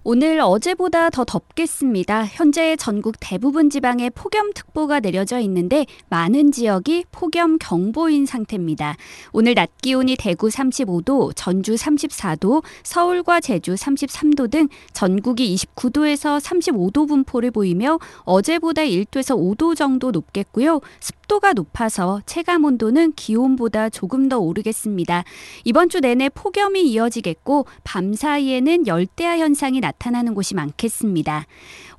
오늘 어제보다 더 덥겠습니다. 현재 전국 대부분 지방에 폭염특보가 내려져 있는데 많은 지역이 폭염 경보인 상태입니다. 오늘 낮 기온이 대구 35도, 전주 34도, 서울과 제주 33도 등 전국이 29도에서 35도 분포를 보이며 어제보다 1도에서 5도 정도 높겠고요. 습도가 높아서 체감 온도는 기온보다 조금 더 오르겠습니다. 이번 주 내내 폭염이 이어지겠고 밤 사이에는 열대야 현상이 나타 나는 곳이 많겠습니다.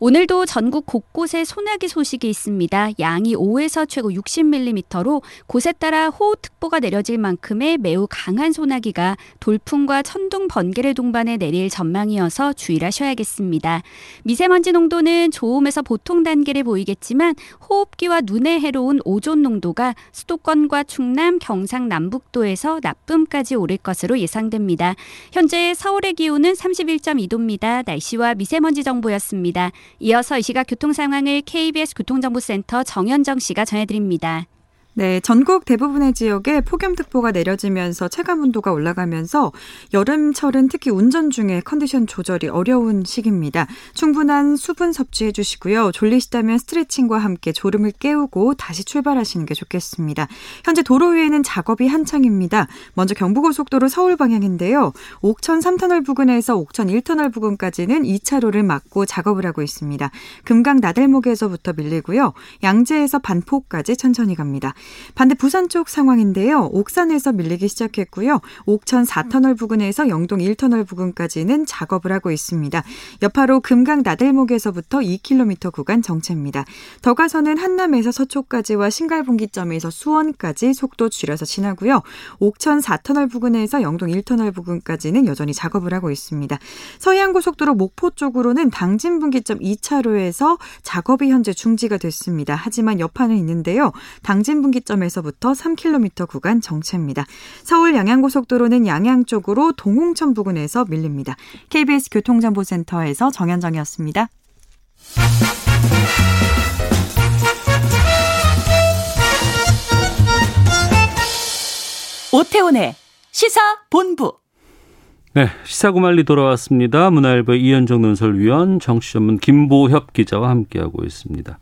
오늘도 전국 곳곳에 소나기 소식이 있습니다. 양이 5에서 최고 60mm로 곳에 따라 호우특보가 내려질 만큼의 매우 강한 소나기가 돌풍과 천둥 번개를 동반해 내릴 전망이어서 주의 하셔야겠습니다. 미세먼지 농도는 좋음에서 보통 단계를 보이겠지만 호흡기와 눈에 해로운 오존 농도가 수도권과 충남, 경상 남북도에서 나쁨까지 오를 것으로 예상됩니다. 현재 서울의 기온은 31.2도입니다. 날씨와 미세먼지 정보였습니다. 이어서 이 시각 교통 상황을 KBS 교통정보센터 정현정 씨가 전해드립니다. 네, 전국 대부분의 지역에 폭염특보가 내려지면서 체감 온도가 올라가면서 여름철은 특히 운전 중에 컨디션 조절이 어려운 시기입니다. 충분한 수분 섭취해 주시고요. 졸리시다면 스트레칭과 함께 졸음을 깨우고 다시 출발하시는 게 좋겠습니다. 현재 도로 위에는 작업이 한창입니다. 먼저 경부고속도로 서울 방향인데요. 옥천 3터널 부근에서 옥천 1터널 부근까지는 2차로를 막고 작업을 하고 있습니다. 금강 나들목에서부터 밀리고요. 양재에서 반포까지 천천히 갑니다. 반대 부산 쪽 상황인데요. 옥산에서 밀리기 시작했고요. 옥천 4터널 부근에서 영동 1터널 부근까지는 작업을 하고 있습니다. 여파로 금강 나들목에서부터 2km 구간 정체입니다. 더 가서는 한남에서 서초까지와 신갈분기점에서 수원까지 속도 줄여서 지나고요. 옥천 4터널 부근에서 영동 1터널 부근까지는 여전히 작업을 하고 있습니다. 서해안고속도로 목포 쪽으로는 당진분기점 2차로에서 작업이 현재 중지가 됐습니다. 하지만 여파는 있는데요. 당진분기 분기점에서부터 3km 구간 정체입니다. 서울 양양고속도로는 양양 쪽으로 동홍천 부근에서 밀립니다. KBS 교통정보센터에서 정현정이었습니다. 오태훈의 시사 본부 네, 시사구말리 돌아왔습니다. 문화일보 이현정 논설위원, 정치전문 김보협 기자와 함께하고 있습니다.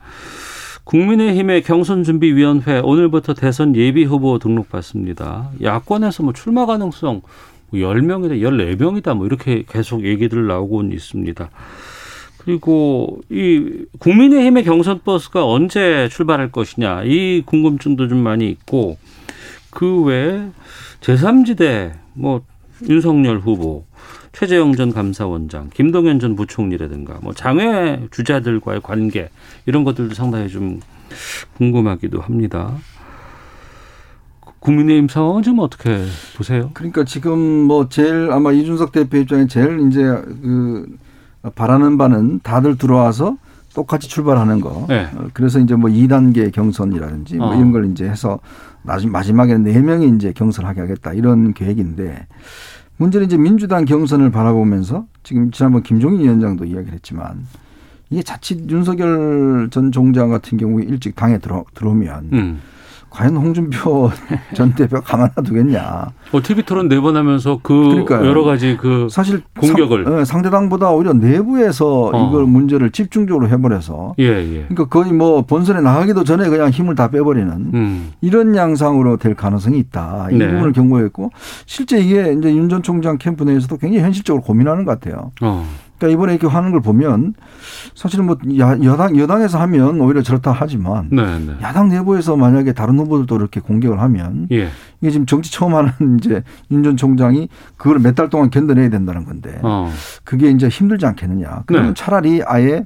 국민의힘의 경선준비위원회 오늘부터 대선 예비 후보 등록받습니다. 야권에서 뭐 출마 가능성 뭐 10명이다, 14명이다 뭐 이렇게 계속 얘기들 나오고 있습니다. 그리고 이 국민의힘의 경선 버스가 언제 출발할 것이냐 이 궁금증도 좀 많이 있고 그 외에 제3지대 뭐 윤석열 후보 최재형 전 감사원장, 김동연 전 부총리라든가 뭐 장외 주자들과의 관계 이런 것들도 상당히 좀 궁금하기도 합니다. 국민의힘 상황은 지금 어떻게 보세요? 그러니까 지금 뭐 제일 아마 이준석 대표 입장에 제일 이제 그 바라는 바는 다들 들어와서 똑같이 출발하는 거. 네. 그래서 이제 뭐 2단계 경선이라든지 뭐 어. 이런 걸 이제 해서 마지막에 네 명이 이제 경선하게 하겠다 이런 계획인데 문제는 이제 민주당 경선을 바라보면서 지금 지난번 김종인 위원장도 이야기를 했지만 이게 자칫 윤석열 전 총장 같은 경우에 일찍 당에 들어, 들어오면 음. 과연 홍준표 전 대표 가만 놔두겠냐. 어, TV 토론 네 번 하면서 그 그러니까요. 여러 가지 그 사실 공격을 상, 예, 상대당보다 오히려 내부에서 어. 이걸 문제를 집중적으로 해버려서 예, 예. 그러니까 거의 뭐 본선에 나가기도 전에 그냥 힘을 다 빼버리는 음. 이런 양상으로 될 가능성이 있다. 이 네. 부분을 경고했고 실제 이게 이제 윤 전 총장 캠프 내에서도 굉장히 현실적으로 고민하는 것 같아요. 어. 그러니까 이번에 이렇게 하는 걸 보면 사실은 뭐 여당 여당에서 하면 오히려 저렇다 하지만 네, 네. 야당 내부에서 만약에 다른 후보들도 이렇게 공격을 하면 예. 이게 지금 정치 처음 하는 이제 윤 전 총장이 그걸 몇 달 동안 견뎌내야 된다는 건데 어. 그게 이제 힘들지 않겠느냐. 그러면 네. 차라리 아예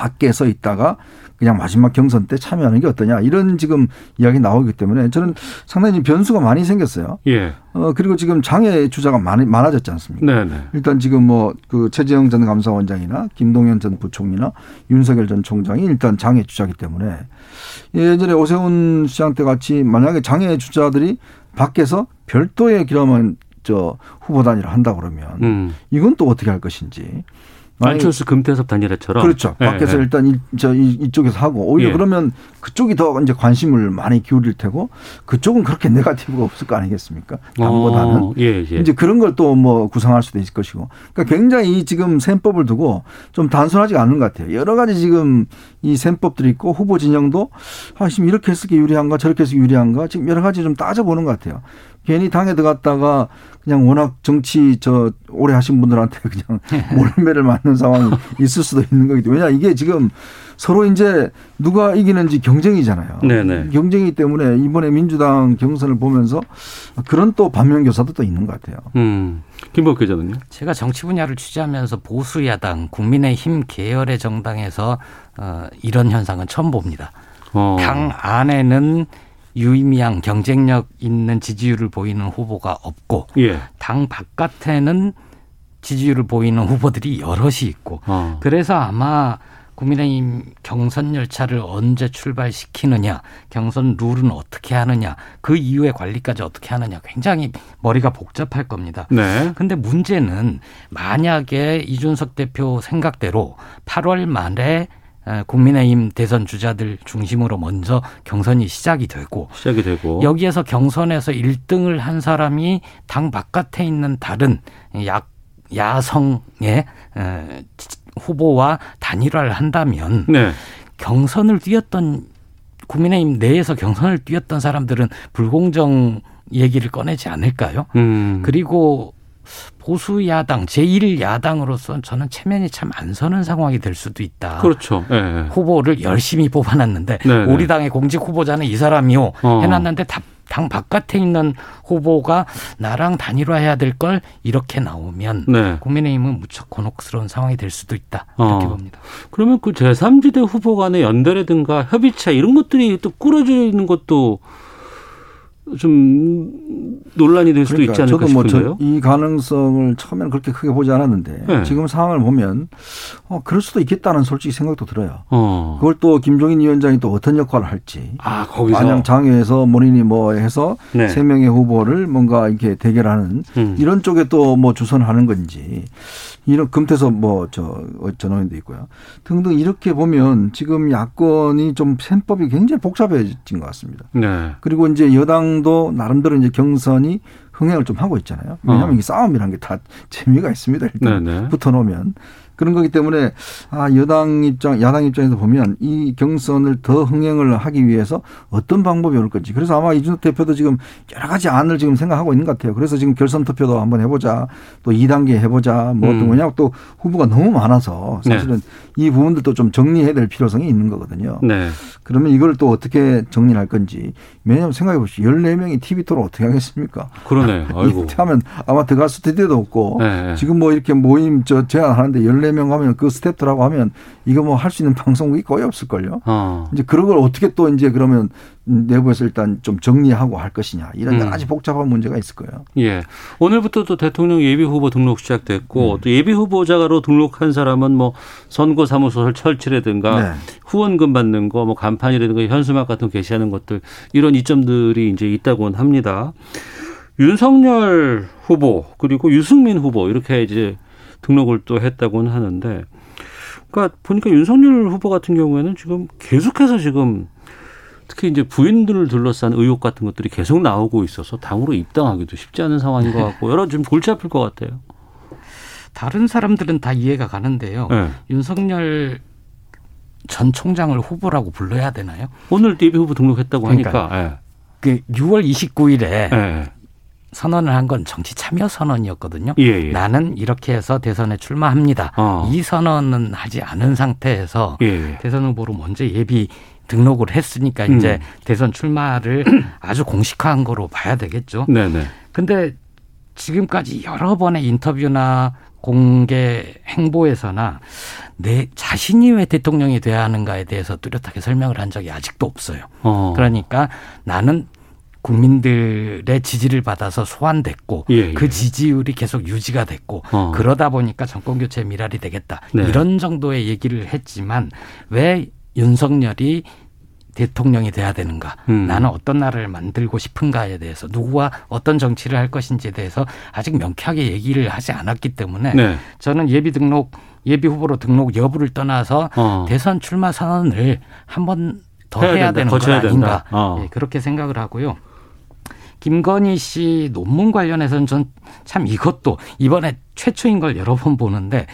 밖에 서 있다가 그냥 마지막 경선 때 참여하는 게 어떠냐 이런 지금 이야기 나오기 때문에 저는 상당히 변수가 많이 생겼어요. 예. 어 그리고 지금 장애 주자가 많이 많아졌지 않습니까? 네네. 일단 지금 뭐 그 최재형 전 감사원장이나 김동연 전 부총리나 윤석열 전 총장이 일단 장애 주자기 때문에 예전에 오세훈 시장 때 같이 만약에 장애 주자들이 밖에서 별도의 그러면 저 후보 단위를 한다 그러면 음. 이건 또 어떻게 할 것인지. 안철수 금태섭 단일화처럼. 그렇죠. 예, 밖에서 예. 일단 이, 저, 이, 이쪽에서 하고 오히려 예. 그러면 그쪽이 더 이제 관심을 많이 기울일 테고 그쪽은 그렇게 네가티브가 없을 거 아니겠습니까? 당보다는. 어, 예, 예. 이제 그런 걸 또 뭐 구상할 수도 있을 것이고. 그러니까 굉장히 이 지금 셈법을 두고 좀 단순하지가 않은 것 같아요. 여러 가지 지금 이 셈법들이 있고 후보 진영도 아, 지금 이렇게 했을 게 유리한가 저렇게 해서 유리한가 지금 여러 가지 좀 따져보는 것 같아요. 괜히 당에 들어갔다가 그냥 워낙 정치 저 오래 하신 분들한테 그냥 몰매를 맞는 상황이 있을 수도 있는 거기 때문에 왜냐 이게 지금 서로 이제 누가 이기는지 경쟁이잖아요. 네네. 경쟁이기 때문에 이번에 민주당 경선을 보면서 그런 또 반면 교사도 또 있는 것 같아요. 음. 김복 기자는요? 제가 정치 분야를 취재하면서 보수 야당, 국민의힘 계열의 정당에서 어, 이런 현상은 처음 봅니다. 어. 당 안에는 유의미한 경쟁력 있는 지지율을 보이는 후보가 없고 예. 당 바깥에는 지지율을 보이는 후보들이 여럿이 있고 어. 그래서 아마 국민의힘 경선 열차를 언제 출발시키느냐, 경선 룰은 어떻게 하느냐, 그 이후의 관리까지 어떻게 하느냐 굉장히 머리가 복잡할 겁니다. 네. 근데 문제는 만약에 이준석 대표 생각대로 8월 말에 에, 국민의힘 대선 주자들 중심으로 먼저 경선이 시작이 되고 시작이 되고. 여기에서 경선에서 1등을 한 사람이 당 바깥에 있는 다른 야, 야성의 에, 후보와 단일화를 한다면 네. 경선을 뛰었던 국민의힘 내에서 경선을 뛰었던 사람들은 불공정 얘기를 꺼내지 않을까요? 음. 그리고 보수 야당 제1 야당으로서 저는 체면이 참 안 서는 상황이 될 수도 있다. 그렇죠. 예, 예. 후보를 열심히 뽑아놨는데 네, 네. 우리 당의 공직 후보자는 이 사람이요 어. 해놨는데 다- 당 바깥에 있는 후보가 나랑 단일화해야 될 걸 이렇게 나오면 네. 국민의힘은 무척 곤혹스러운 상황이 될 수도 있다 이렇게 어. 봅니다. 그러면 그 제3지대 후보 간의 연대라든가 협의체 이런 것들이 또 꾸려지는 것도 좀 논란이 될 수도 있지 않을까 그러니까 저도 싶은데요. 뭐이 가능성을 처음에는 그렇게 크게 보지 않았는데 네. 지금 상황을 보면 어 그럴 수도 있겠다는 솔직히 생각도 들어요. 어. 그걸 또 김종인 위원장이 또 어떤 역할을 할지. 아, 거기서. 마냥 장외에서 본인이 뭐 해서 네. 세 명의 후보를 뭔가 이렇게 대결하는 음. 이런 쪽에 또 뭐 주선하는 건지 이런 금태섭 뭐저 전원도 있고요. 등등 이렇게 보면 지금 야권이 좀 셈법이 굉장히 복잡해진 것 같습니다. 네. 그리고 이제 여당 도 나름대로 이제 경선이 흥행을 좀 하고 있잖아요. 왜냐하면 어. 이 싸움이라는 게 다 재미가 있습니다. 일단 네네. 붙어놓으면. 그런 거기 때문에 아 여당 입장 야당 입장에서 보면 이 경선을 더 흥행을 하기 위해서 어떤 방법이 올 건지 그래서 아마 이준석 대표도 지금 여러 가지 안을 지금 생각하고 있는 것 같아요. 그래서 지금 결선 투표도 한번 해보자 또 2단계 해보자 뭐 음. 왜냐하면 또 후보가 너무 많아서 네. 사실은 이 부분들도 좀 정리해야 될 필요성이 있는 거거든요. 네. 그러면 이걸 또 어떻게 정리를 할 건지 왜냐하면 생각해 보시죠. 14명이 TV 토론 어떻게 하겠습니까? 그러네. 아이고. 이렇게 하면 아마 들어갈 스튜디오도 없고 네. 지금 뭐 이렇게 모임 저 제안하는데 14명 하면 그 스태프들하고 하면 이거 뭐 할 수 있는 방송국이 거의 없을걸요. 어. 이제 그런 걸 어떻게 또 이제 그러면 내부에서 일단 좀 정리하고 할 것이냐 이런 음. 여러 가지 복잡한 문제가 있을 거예요. 예. 오늘부터 또 대통령 예비 후보 등록 시작됐고 음. 또 예비 후보자로 등록한 사람은 뭐 선거 사무소 설치라든가 네. 후원금 받는 거, 뭐 간판이라든가 현수막 같은 거 게시하는 것들 이런 이점들이 이제 있다고 합니다. 윤석열 후보 그리고 유승민 후보 이렇게 이제 등록을 또 했다고는 하는데, 그러니까 보니까 윤석열 후보 같은 경우에는 지금 계속해서 지금 특히 이제 부인들을 둘러싼 의혹 같은 것들이 계속 나오고 있어서 당으로 입당하기도 쉽지 않은 상황인 것 같고 여러 좀 골치 아플 것 같아요. 다른 사람들은 다 이해가 가는데요. 네. 윤석열 전 총장을 후보라고 불러야 되나요? 오늘 예비 후보 등록했다고 그러니까요. 하니까. 예. 그 6월 29일에 예. 선언을 한 건 정치 참여 선언이었거든요. 예, 예. 나는 이렇게 해서 대선에 출마합니다. 어. 이 선언은 하지 않은 상태에서 예. 대선 후보로 먼저 예비 등록을 했으니까 음. 이제 대선 출마를 아주 공식화한 거로 봐야 되겠죠. 네네. 근데 지금까지 여러 번의 인터뷰나 공개 행보에서나 내 자신이 왜 대통령이 돼야 하는가에 대해서 뚜렷하게 설명을 한 적이 아직도 없어요. 어. 그러니까 나는 국민들의 지지를 받아서 소환됐고 예, 예. 그 지지율이 계속 유지가 됐고 어. 그러다 보니까 정권 교체 미랄이 되겠다 네. 이런 정도의 얘기를 했지만 왜 윤석열이 대통령이 돼야 되는가 음. 나는 어떤 나라를 만들고 싶은가에 대해서 누구와 어떤 정치를 할 것인지에 대해서 아직 명쾌하게 얘기를 하지 않았기 때문에 네. 저는 예비 등록 예비 후보로 등록 여부를 떠나서 어. 대선 출마 선언을 한 번 더 해야 해야. 되는 건 거쳐야 아닌가. 어. 예, 그렇게 생각을 하고요. 김건희 씨 논문 관련해서는 전 참 이것도 이번에 최초인 걸 여러 번 보는데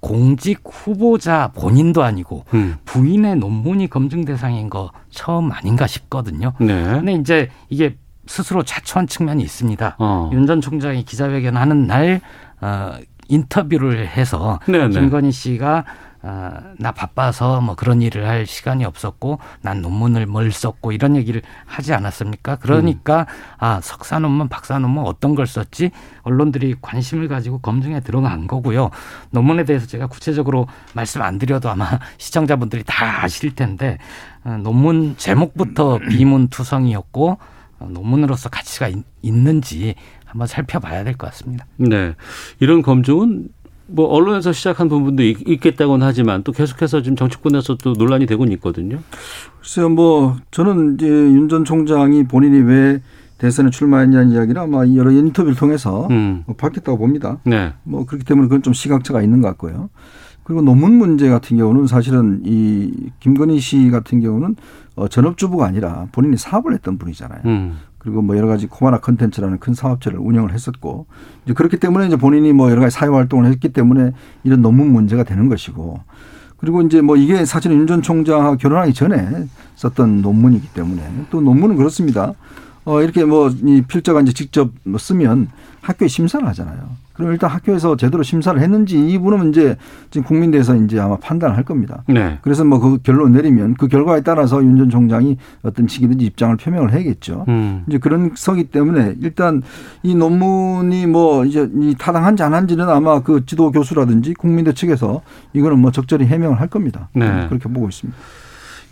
공직 후보자 본인도 아니고 음. 부인의 논문이 검증 대상인 거 처음 아닌가 싶거든요. 네. 근데 이제 이게 스스로 자초한 측면이 있습니다. 어. 윤전 총장이 기자회견 하는 날 어, 인터뷰를 해서 네네. 김건희 씨가 어, 나 바빠서 뭐 그런 일을 할 시간이 없었고 난 논문을 뭘 썼고 이런 얘기를 하지 않았습니까? 그러니까 아 석사 논문, 박사 논문 어떤 걸 썼지 언론들이 관심을 가지고 검증에 들어간 거고요. 논문에 대해서 제가 구체적으로 말씀 안 드려도 아마 시청자분들이 다 아실 텐데 어, 논문 제목부터 비문투성이었고 어, 논문으로서 가치가 있, 있는지 한번 살펴봐야 될 것 같습니다. 네. 이런 검증은 뭐 언론에서 시작한 부분도 있, 있겠다고는 하지만 또 계속해서 지금 정치권에서 또 논란이 되고는 있거든요. 글쎄요, 뭐 저는 이제 윤 전 총장이 본인이 왜 대선에 출마했냐는 이야기를 아마 여러 인터뷰를 통해서 음. 뭐 밝혔다고 봅니다. 네. 뭐 그렇기 때문에 그건 좀 시각차가 있는 것 같고요. 그리고 논문 문제 같은 경우는 사실은 이 김건희 씨 같은 경우는 어, 전업주부가 아니라 본인이 사업을 했던 분이잖아요. 음. 그리고 뭐 여러 가지 코마나 컨텐츠라는 큰 사업체를 운영을 했었고 이제 그렇기 때문에 이제 본인이 뭐 여러 가지 사회 활동을 했기 때문에 이런 논문 문제가 되는 것이고 그리고 이제 뭐 이게 사실은 윤 전 총장하고 결혼하기 전에 썼던 논문이기 때문에 또 논문은 그렇습니다. 어 이렇게 뭐 이 필자가 이제 직접 뭐 쓰면 학교에 심사를 하잖아요. 그럼 일단 학교에서 제대로 심사를 했는지 이 부분은 이제 지금 국민대에서 이제 아마 판단을 할 겁니다. 네. 그래서 뭐 그 결론 내리면 그 결과에 따라서 윤 전 총장이 어떤 시기든지 입장을 표명을 해야겠죠. 음. 이제 그런 서기 때문에 일단 이 논문이 뭐 이제 이 타당한지 안 한지는 아마 그 지도 교수라든지 국민대 측에서 이거는 뭐 적절히 해명을 할 겁니다. 네. 그렇게 보고 있습니다.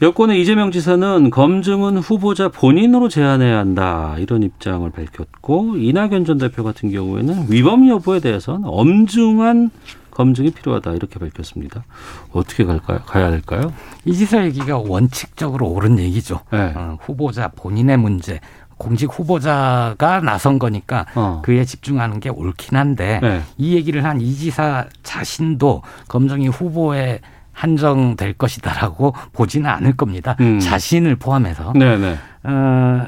여권의 이재명 지사는 검증은 후보자 본인으로 제안해야 한다 이런 입장을 밝혔고 이낙연 전 대표 같은 경우에는 위법 여부에 대해서는 엄중한 검증이 필요하다 이렇게 밝혔습니다. 어떻게 갈까요? 가야 될까요? 이 지사 얘기가 원칙적으로 옳은 얘기죠. 네. 어, 후보자 본인의 문제, 공직 후보자가 나선 거니까 어. 그에 집중하는 게 옳긴 한데 네. 이 얘기를 한 이 지사 자신도 검증이 후보에 한정될 것이다라고 보지는 않을 겁니다. 음. 자신을 포함해서. 네네. 어,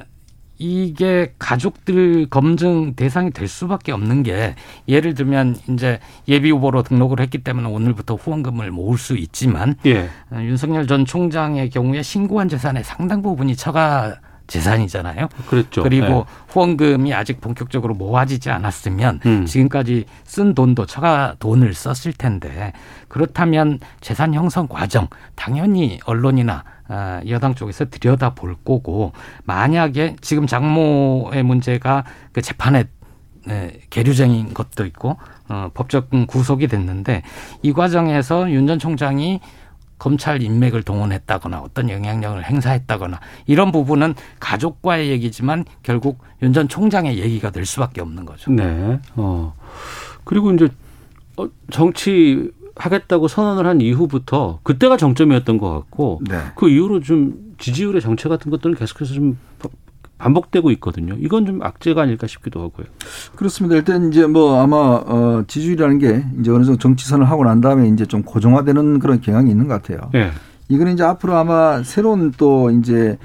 이게 가족들 검증 대상이 될 수밖에 없는 게 예를 들면 이제 예비 후보로 등록을 했기 때문에 오늘부터 후원금을 모을 수 있지만 예. 어, 윤석열 전 총장의 경우에 신고한 재산의 상당 부분이 처가 재산이잖아요. 그랬죠. 그리고 네. 후원금이 아직 본격적으로 모아지지 않았으면 음. 지금까지 쓴 돈도 처가 돈을 썼을 텐데 그렇다면 재산 형성 과정 당연히 언론이나 어, 여당 쪽에서 들여다 볼 거고 만약에 지금 장모의 문제가 그 재판에 네, 계류쟁인 것도 있고 어, 법적 구속이 됐는데 이 과정에서 윤 전 총장이 검찰 인맥을 동원했다거나 어떤 영향력을 행사했다거나 이런 부분은 가족과의 얘기지만 결국 윤 전 총장의 얘기가 될 수밖에 없는 거죠. 네. 어. 그리고 이제 어, 정치 하겠다고 선언을 한 이후부터 그때가 정점이었던 것 같고 네. 그 이후로 좀 지지율의 정체 같은 것들은 계속해서 좀 반복되고 있거든요. 이건 좀 악재가 아닐까 싶기도 하고요. 그렇습니다. 일단 이제 뭐 아마 어 지지율이라는 게 이제 어느 정도 정치선을 하고 난 다음에 이제 좀 고정화되는 그런 경향이 있는 것 같아요. 예. 이거는 이제 앞으로 아마 새로운 또 이제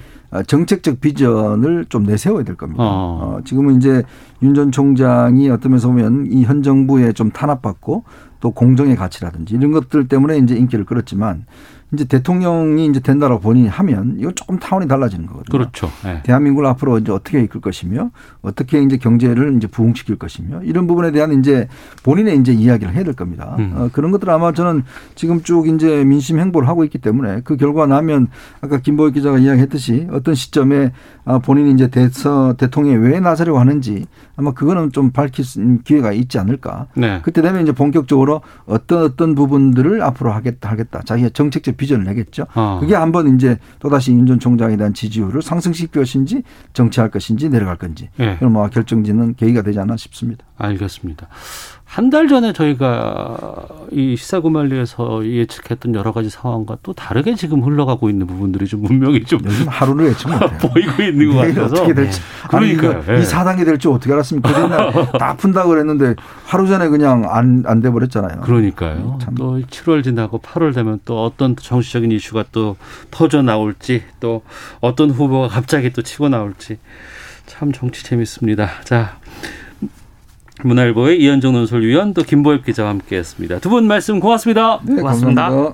정책적 비전을 좀 내세워야 될 겁니다. 어. 어, 지금은 이제 윤 전 총장이 어떤 면에서 보면 이 현 정부에 좀 탄압받고 또 공정의 가치라든지 이런 것들 때문에 이제 인기를 끌었지만 이제 대통령이 이제 된다라고 본인이 하면 이건 조금 타원이 달라지는 거거든요. 그렇죠. 네. 대한민국을 앞으로 이제 어떻게 이끌 것이며 어떻게 이제 경제를 이제 부흥시킬 것이며 이런 부분에 대한 이제 본인의 이제 이야기를 해야 될 겁니다. 음. 어, 그런 것들 아마 저는 지금 쭉 이제 민심 행보를 하고 있기 때문에 그 결과 나면 아까 김보혁 기자가 이야기했듯이 어떤 시점에 아, 본인이 이제 대서 대통령이 왜 나서려고 하는지 아마 그거는 좀 밝힐 기회가 있지 않을까. 네. 그때 되면 이제 본격적으로 어떤 어떤 부분들을 앞으로 하겠다 하겠다 자기의 정책적 비전을 내겠죠. 어. 그게 한번 이제 또다시 윤 전 총장에 대한 지지율을 상승시킬 것인지 정치할 것인지 내려갈 건지 네. 그런 뭐 결정짓는 계기가 되지 않나 싶습니다. 알겠습니다. 한 달 전에 저희가 이 시사구말리에서 예측했던 여러 가지 상황과 또 다르게 지금 흘러가고 있는 부분들이 좀 분명히 좀 요즘 하루를 예측 못해요. 보이고 있는 것 같아서 어떻게 될지. 그러니까요. 예. 이 4단계 될지 어떻게 알았습니까? 그 전날 다 푼다고 그랬는데 하루 전에 그냥 안, 안 돼 버렸잖아요. 그러니까요. 또 7월 지나고 8월 되면 또 어떤 정치적인 이슈가 또 터져 나올지 또 어떤 후보가 갑자기 또 치고 나올지 참 정치 재밌습니다. 자. 문화일보의 이현정 논설위원 또 김보엽 기자와 함께했습니다. 두 분 말씀 고맙습니다. 네, 감사합니다.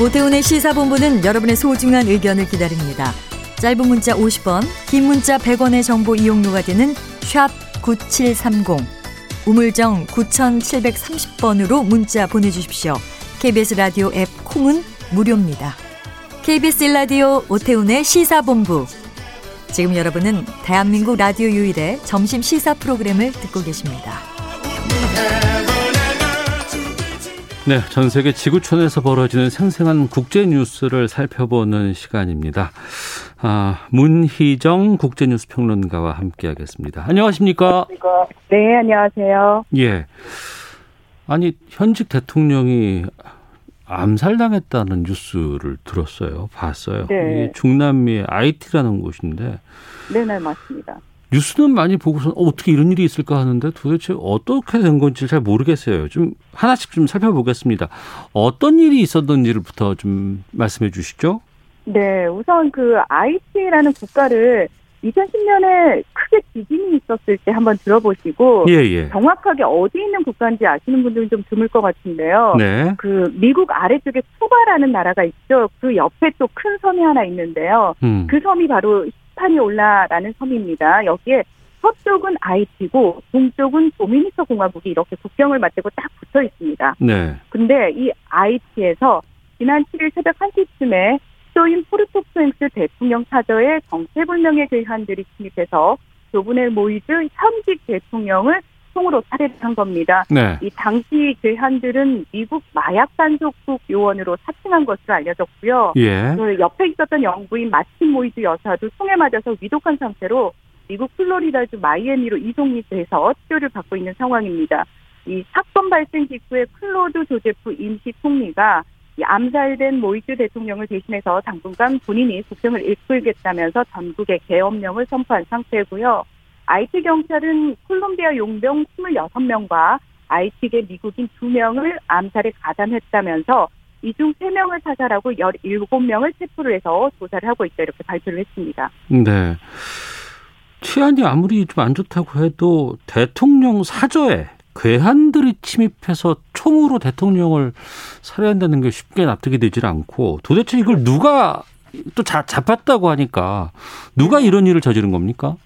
오태훈의 시사본부는 여러분의 소중한 의견을 기다립니다. 짧은 문자 50원, 긴 문자 100원의 정보 이용료가 되는 샵 9730, 우물정 9730번으로 문자 보내주십시오. KBS 라디오 앱 콩은 무료입니다. KBS 라디오 오태훈의 시사본부. 지금 여러분은 대한민국 라디오 유일의 점심 시사 프로그램을 듣고 계십니다. 네, 전 세계 지구촌에서 벌어지는 생생한 국제 뉴스를 살펴보는 시간입니다. 아, 문희정 국제뉴스 평론가와 함께하겠습니다. 안녕하십니까? 네, 안녕하세요. 예. 아니 현직 대통령이 암살당했다는 뉴스를 들었어요. 봤어요. 네. 이게 중남미의 IT라는 곳인데 네, 네, 맞습니다. 뉴스는 많이 보고서 어, 어떻게 이런 일이 있을까 하는데 도대체 어떻게 된 건지 잘 모르겠어요. 좀 하나씩 좀 살펴보겠습니다. 어떤 일이 있었던지부터 좀 말씀해 주시죠. 네, 우선 그 IT라는 국가를 2010년에 크게 지진이 있었을 때 한번 들어보시고 예, 예. 정확하게 어디 있는 국가인지 아시는 분들은 좀 드물 것 같은데요. 네. 그 미국 아래쪽에 쿠바라는 나라가 있죠. 그 옆에 또 큰 섬이 하나 있는데요. 음. 그 섬이 바로 히스파니올라라는 섬입니다. 여기에 서쪽은 아이티고 동쪽은 도미니카 공화국이 이렇게 국경을 맞대고 딱 붙어 있습니다. 네. 근데 이 아이티에서 지난 7일 새벽 1시쯤에 수도인 포르토프랭스 대통령 사저에 정체불명의 괴한들이 침입해서 조브넬 모이즈 현직 대통령을 총으로 살해를 한 겁니다. 네. 이 당시 괴한들은 미국 마약 단속국 요원으로 사칭한 것으로 알려졌고요. 예. 그 옆에 있었던 영부인 마르틴 모이즈 여사도 총에 맞아서 위독한 상태로 미국 플로리다주 마이애미로 이송이 돼서 치료를 받고 있는 상황입니다. 이 사건 발생 직후에 클로드 조제프 임시 총리가 이 암살된 모이즈 대통령을 대신해서 당분간 본인이 국정을 이끌겠다면서 전국에 계엄령을 선포한 상태고요. 아이티 경찰은 콜롬비아 용병 26명과 아이티계 미국인 2명을 암살에 가담했다면서 이 중 3명을 사살하고 17명을 체포를 해서 조사를 하고 있다 이렇게 발표를 했습니다. 네. 치안이 아무리 좀 안 좋다고 해도 대통령 사저에 괴한들이 침입해서 총으로 대통령을 살해한다는 게 쉽게 납득이 되질 않고 도대체 이걸 누가 또 자, 잡았다고 하니까 누가 이런 일을 저지른 겁니까?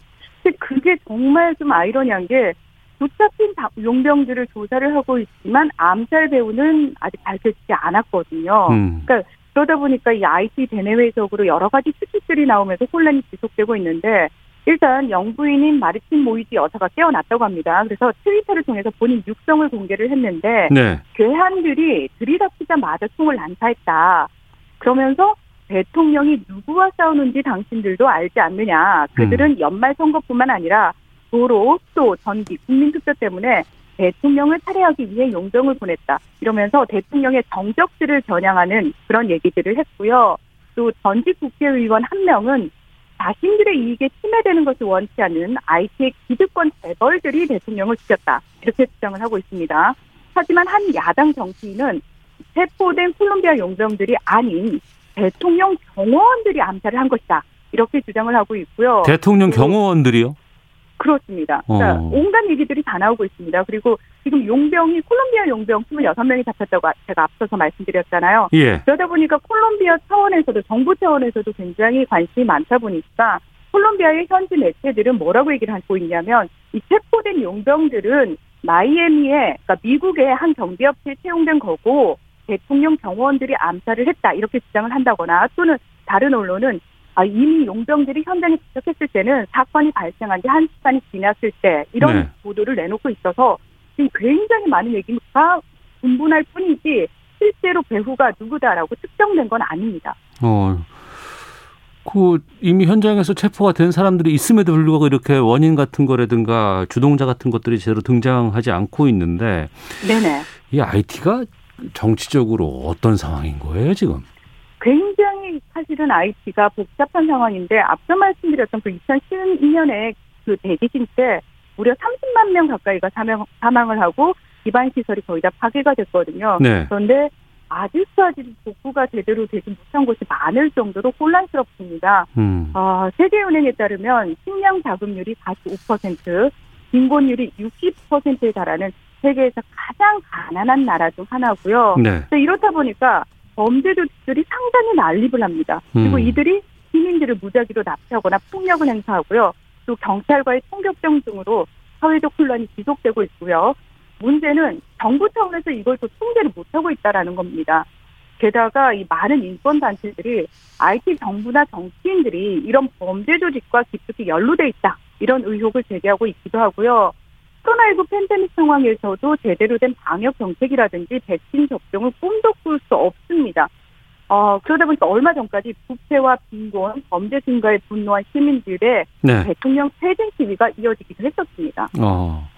근데 그게 정말 좀 아이러니한 게 붙잡힌 다- 용병들을 조사를 하고 있지만 암살 배우는 아직 밝혀지지 않았거든요. 음. 그러니까 그러다 보니까 이 IT 대내외적으로 여러 가지 수치들이 나오면서 혼란이 지속되고 있는데 일단 영부인인 마르틴 모이지 여사가 깨어났다고 합니다. 그래서 트위터를 통해서 본인 육성을 공개를 했는데 네. 괴한들이 들이닥치자마자 총을 난사했다. 그러면서 대통령이 누구와 싸우는지 당신들도 알지 않느냐. 그들은 연말 선거뿐만 아니라 도로, 또 전기, 국민투표 때문에 대통령을 살해하기 위해 용병을 보냈다. 이러면서 대통령의 정적들을 겨냥하는 그런 얘기들을 했고요. 또 전직 국회의원 한 명은 자신들의 이익에 침해되는 것을 원치 않는 IT의 기득권 재벌들이 대통령을 죽였다. 이렇게 주장을 하고 있습니다. 하지만 한 야당 정치인은 체포된 콜롬비아 용병들이 아닌 대통령 경호원들이 암살을 한 것이다. 이렇게 주장을 하고 있고요. 대통령 경호원들이요? 그렇습니다. 그러니까 어. 온갖 얘기들이 다 나오고 있습니다. 그리고 지금 용병이 콜롬비아 용병 26명이 잡혔다고 제가 앞서서 말씀드렸잖아요. 예. 그러다 보니까 콜롬비아 차원에서도 정부 차원에서도 굉장히 관심이 많다 보니까 콜롬비아의 현지 매체들은 뭐라고 얘기를 하고 있냐면 이 체포된 용병들은 마이애미에 그러니까 미국의 한 경비업체에 채용된 거고 대통령 경호원들이 암살을 했다 이렇게 주장을 한다거나 또는 다른 언론은 아, 이미 용병들이 현장에 도착했을 때는 사건이 발생한 지 한 시간이 지났을 때 이런 네. 보도를 내놓고 있어서 지금 굉장히 많은 얘기가 분분할 뿐이지 실제로 배후가 누구다라고 특정된 건 아닙니다. 어. 그 이미 현장에서 체포가 된 사람들이 있음에도 불구하고 이렇게 원인 같은 거라든가 주동자 같은 것들이 제대로 등장하지 않고 있는데 네네. 이 IT가 정치적으로 어떤 상황인 거예요 지금? 굉장히 사실은 IT가 복잡한 상황인데 앞서 말씀드렸던 그 2012년에 그 대지진 때 무려 30만 명 가까이가 사망, 사망을 하고 기반 시설이 거의 다 파괴가 됐거든요. 네. 그런데 아직까지 복구가 제대로 되지 못한 곳이 많을 정도로 혼란스럽습니다. 음. 어, 세계은행에 따르면 식량 자금률이 45%, 빈곤율이 60%에 달하는 세계에서 가장 가난한 나라 중 하나고요. 네. 이렇다 보니까 범죄도들이 상당히 난립을 합니다. 그리고 음. 이들이 시민들을 무작위로 납치하거나 폭력을 행사하고요. 또 경찰과의 총격전 등으로 사회적 혼란이 지속되고 있고요. 문제는 정부 차원에서 이걸 또 통제를 못하고 있다라는 겁니다. 게다가 이 많은 인권 단체들이 IT 정부나 정치인들이 이런 범죄 조직과 깊숙이 연루돼 있다 이런 의혹을 제기하고 있기도 하고요. 코로나19 팬데믹 상황에서도 제대로 된 방역 정책이라든지 백신 접종을 꿈도 꿀 수 없습니다. 어, 그러다 보니까 얼마 전까지 부패와 빈곤, 범죄 증가에 분노한 시민들의 네. 대통령 퇴진 시위가 이어지기도 했었습니다. 어.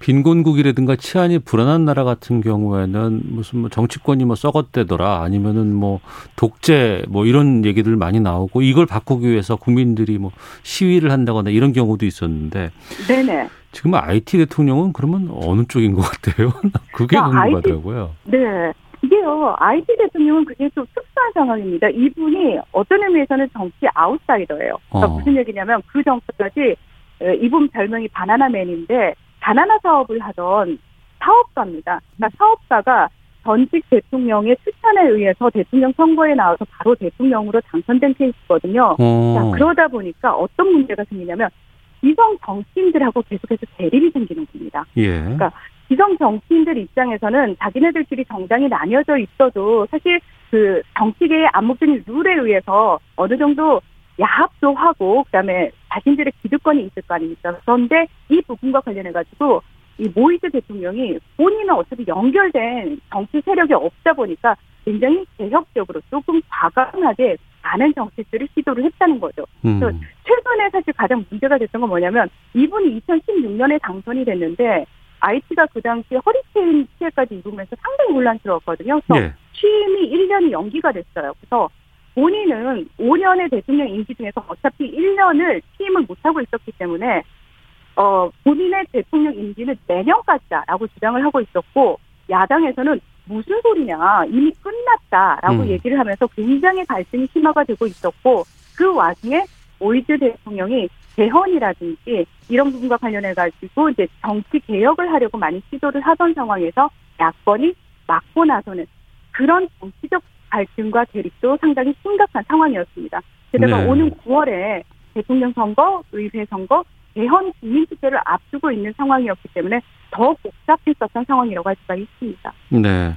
빈곤국이라든가 치안이 불안한 나라 같은 경우에는 무슨 뭐 정치권이 뭐 썩었대더라 아니면은 뭐 독재 뭐 이런 얘기들 많이 나오고 이걸 바꾸기 위해서 국민들이 뭐 시위를 한다거나 이런 경우도 있었는데 네네. 지금 IT 대통령은 그러면 어느 쪽인 것 같아요? 그게 자, 궁금하더라고요. 네. 이게요, IT 대통령은 그게 좀 특수한 상황입니다. 이분이 어떤 의미에서는 정치 아웃사이더예요. 그러니까 어. 무슨 얘기냐면 그 전까지 에, 이분 별명이 바나나맨인데 바나나 사업을 하던 사업가입니다. 그러니까 사업가가 전직 대통령의 추천에 의해서 대통령 선거에 나와서 바로 대통령으로 당선된 케이스거든요. 어. 자, 그러다 보니까 어떤 문제가 생기냐면 기성 정치인들하고 계속해서 대립이 생기는 겁니다. 예. 그러니까 기성 정치인들 입장에서는 자기네들끼리 정당이 나뉘어져 있어도 사실 그 정치계의 암묵적인 룰에 의해서 어느 정도 야합도 하고 그다음에 자신들의 기득권이 있을 거 아닙니까? 그런데 이 부분과 관련해 가지고 이 모이즈 대통령이 본인은 어차피 연결된 정치 세력이 없다 보니까 굉장히 개혁적으로 조금 과감하게 많은 정책들을 시도를 했다는 거죠. 음. 그래서 최근에 사실 가장 문제가 됐던 건 뭐냐면 이분이 2016년에 당선이 됐는데 IT가 그 당시에 허리케인 피해까지 입으면서 상당히 혼란스러웠거든요. 그래서 예. 취임이 1년이 연기가 됐어요. 그래서 본인은 5년의 대통령 임기 중에서 어차피 1년을 취임을 못하고 있었기 때문에 어 본인의 대통령 임기는 내년까지다라고 주장을 하고 있었고 야당에서는 무슨 소리냐 이미 끝났다라고 음. 얘기를 하면서 굉장히 갈등이 심화가 되고 있었고 그 와중에 오이즈 대통령이 개헌이라든지 이런 부분과 관련해 가지고 이제 정치 개혁을 하려고 많이 시도를 하던 상황에서 야권이 막고 나서는 그런 정치적 갈등과 대립도 상당히 심각한 상황이었습니다. 게다가 네. 오는 9월에 대통령 선거, 의회 선거, 개헌 국민 투표를 앞두고 있는 상황이었기 때문에 더 복잡했었던 상황이라고 할 수가 있습니다. 네.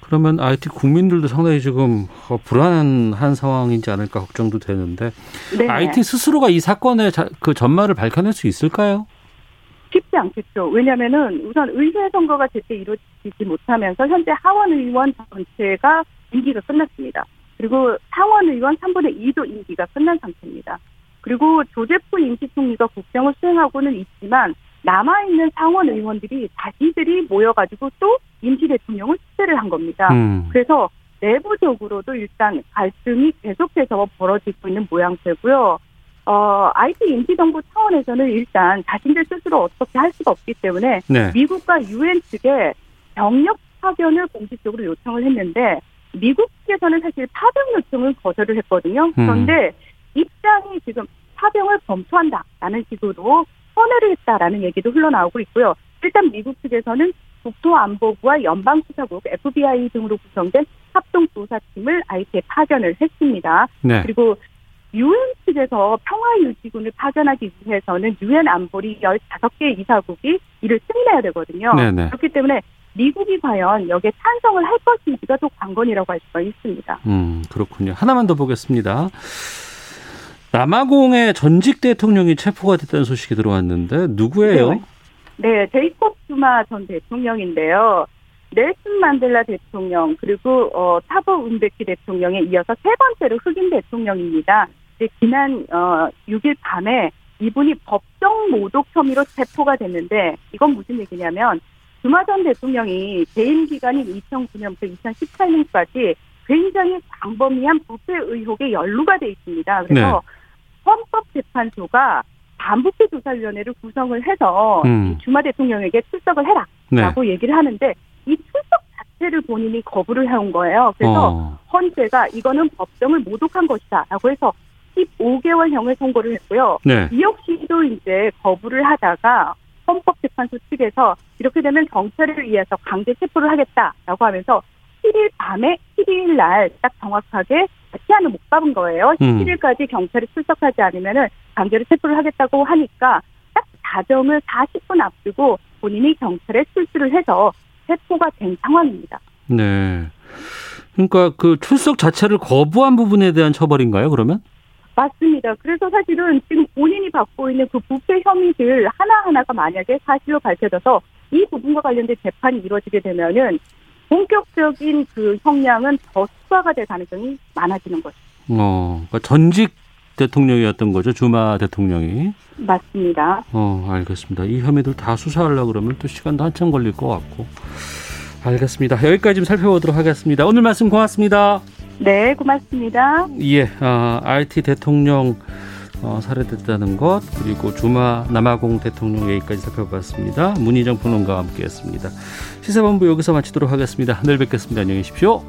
그러면 IT 국민들도 상당히 지금 어, 불안한 상황이지 않을까 걱정도 되는데 네. IT 스스로가 이 사건의 자- 그 전말을 밝혀낼 수 있을까요? 쉽지 않겠죠. 왜냐하면은 우선 의회 선거가 제때 이루어지지 못하면서 현재 하원 의원 전체가 임기가 끝났습니다. 그리고 상원 의원 3분의 2도 임기가 끝난 상태입니다. 그리고 조재포 임시총리가 국정을 수행하고는 있지만 남아있는 상원 의원들이 자기들이 모여가지고 또 임시 대통령을 추대를 한 겁니다. 음. 그래서 내부적으로도 일단 갈등이 계속해서 벌어지고 있는 모양새고요. 어, IT 임시정부 차원에서는 일단 자신들 스스로 어떻게 할 수가 없기 때문에 네. 미국과 유엔 측에 병력 파견을 공식적으로 요청을 했는데 미국 측에서는 사실 파병 요청을 거절을 했거든요. 그런데 입장이 지금 파병을 검토한다라는 식으로 선회를 했다라는 얘기도 흘러나오고 있고요. 일단 미국 측에서는 국토안보부와 연방수사국, FBI 등으로 구성된 합동조사팀을 IT에 파견을 했습니다. 네. 그리고 유엔 측에서 평화유지군을 파견하기 위해서는 유엔 안보리 15개 이사국이 이를 승인해야 되거든요. 네네. 그렇기 때문에 미국이 과연 여기에 찬성을 할 것인지가 또 관건이라고 할 수가 있습니다. 음, 그렇군요. 하나만 더 보겠습니다. 남아공의 전직 대통령이 체포가 됐다는 소식이 들어왔는데 누구예요? 네, 제이콥 주마 전 대통령인데요. 넬슨 만델라 대통령 그리고 어, 타보 운베키 대통령에 이어서 세 번째로 흑인 대통령입니다. 지난 어, 6일 밤에 이분이 법정 모독 혐의로 체포가 됐는데 이건 무슨 얘기냐면 주마 전 대통령이 재임 기간인 2009년부터 2018년까지 굉장히 광범위한 부패 의혹에 연루가 돼 있습니다. 그래서 헌법재판소가 반부패 조사위원회를 구성을 해서 음. 이 주마 대통령에게 출석을 해라라고 얘기를 하는데 이 출석 자체를 본인이 거부를 해온 거예요. 그래서 어. 헌재가 이거는 법정을 모독한 것이다라고 해서 15개월형을 선고를 했고요. 네. 이 역시도 이제 거부를 하다가 헌법재판소 측에서 이렇게 되면 경찰을 위해서 강제 체포를 하겠다라고 하면서 7일 밤에 12일 날 딱 정확하게 시한을 못 잡은 거예요. 음. 11일까지 경찰이 출석하지 않으면은 강제로 체포를 하겠다고 하니까 딱 자정을 40분 앞두고 본인이 경찰에 출두를 해서 체포가 된 상황입니다. 네. 그러니까 그 출석 자체를 거부한 부분에 대한 처벌인가요, 그러면? 맞습니다. 그래서 사실은 지금 본인이 받고 있는 그 부패 혐의들 하나하나가 만약에 사실로 밝혀져서 이 부분과 관련된 재판이 이루어지게 되면은 본격적인 그 형량은 더 추가가 될 가능성이 많아지는 거죠. 어, 그러니까 전직 대통령이었던 거죠, 주마 대통령이. 맞습니다. 어, 알겠습니다. 이 혐의들 다 수사하려고 그러면 또 시간도 한참 걸릴 것 같고. 알겠습니다. 여기까지 좀 살펴보도록 하겠습니다. 오늘 말씀 고맙습니다. 네, 고맙습니다. 예, 아, RT 대통령 어, 살해됐다는 것 그리고 주마 남아공 대통령 얘기까지 살펴봤습니다. 문희정 평론가와 함께했습니다. 시사본부 여기서 마치도록 하겠습니다. 내일 뵙겠습니다. 안녕히 계십시오.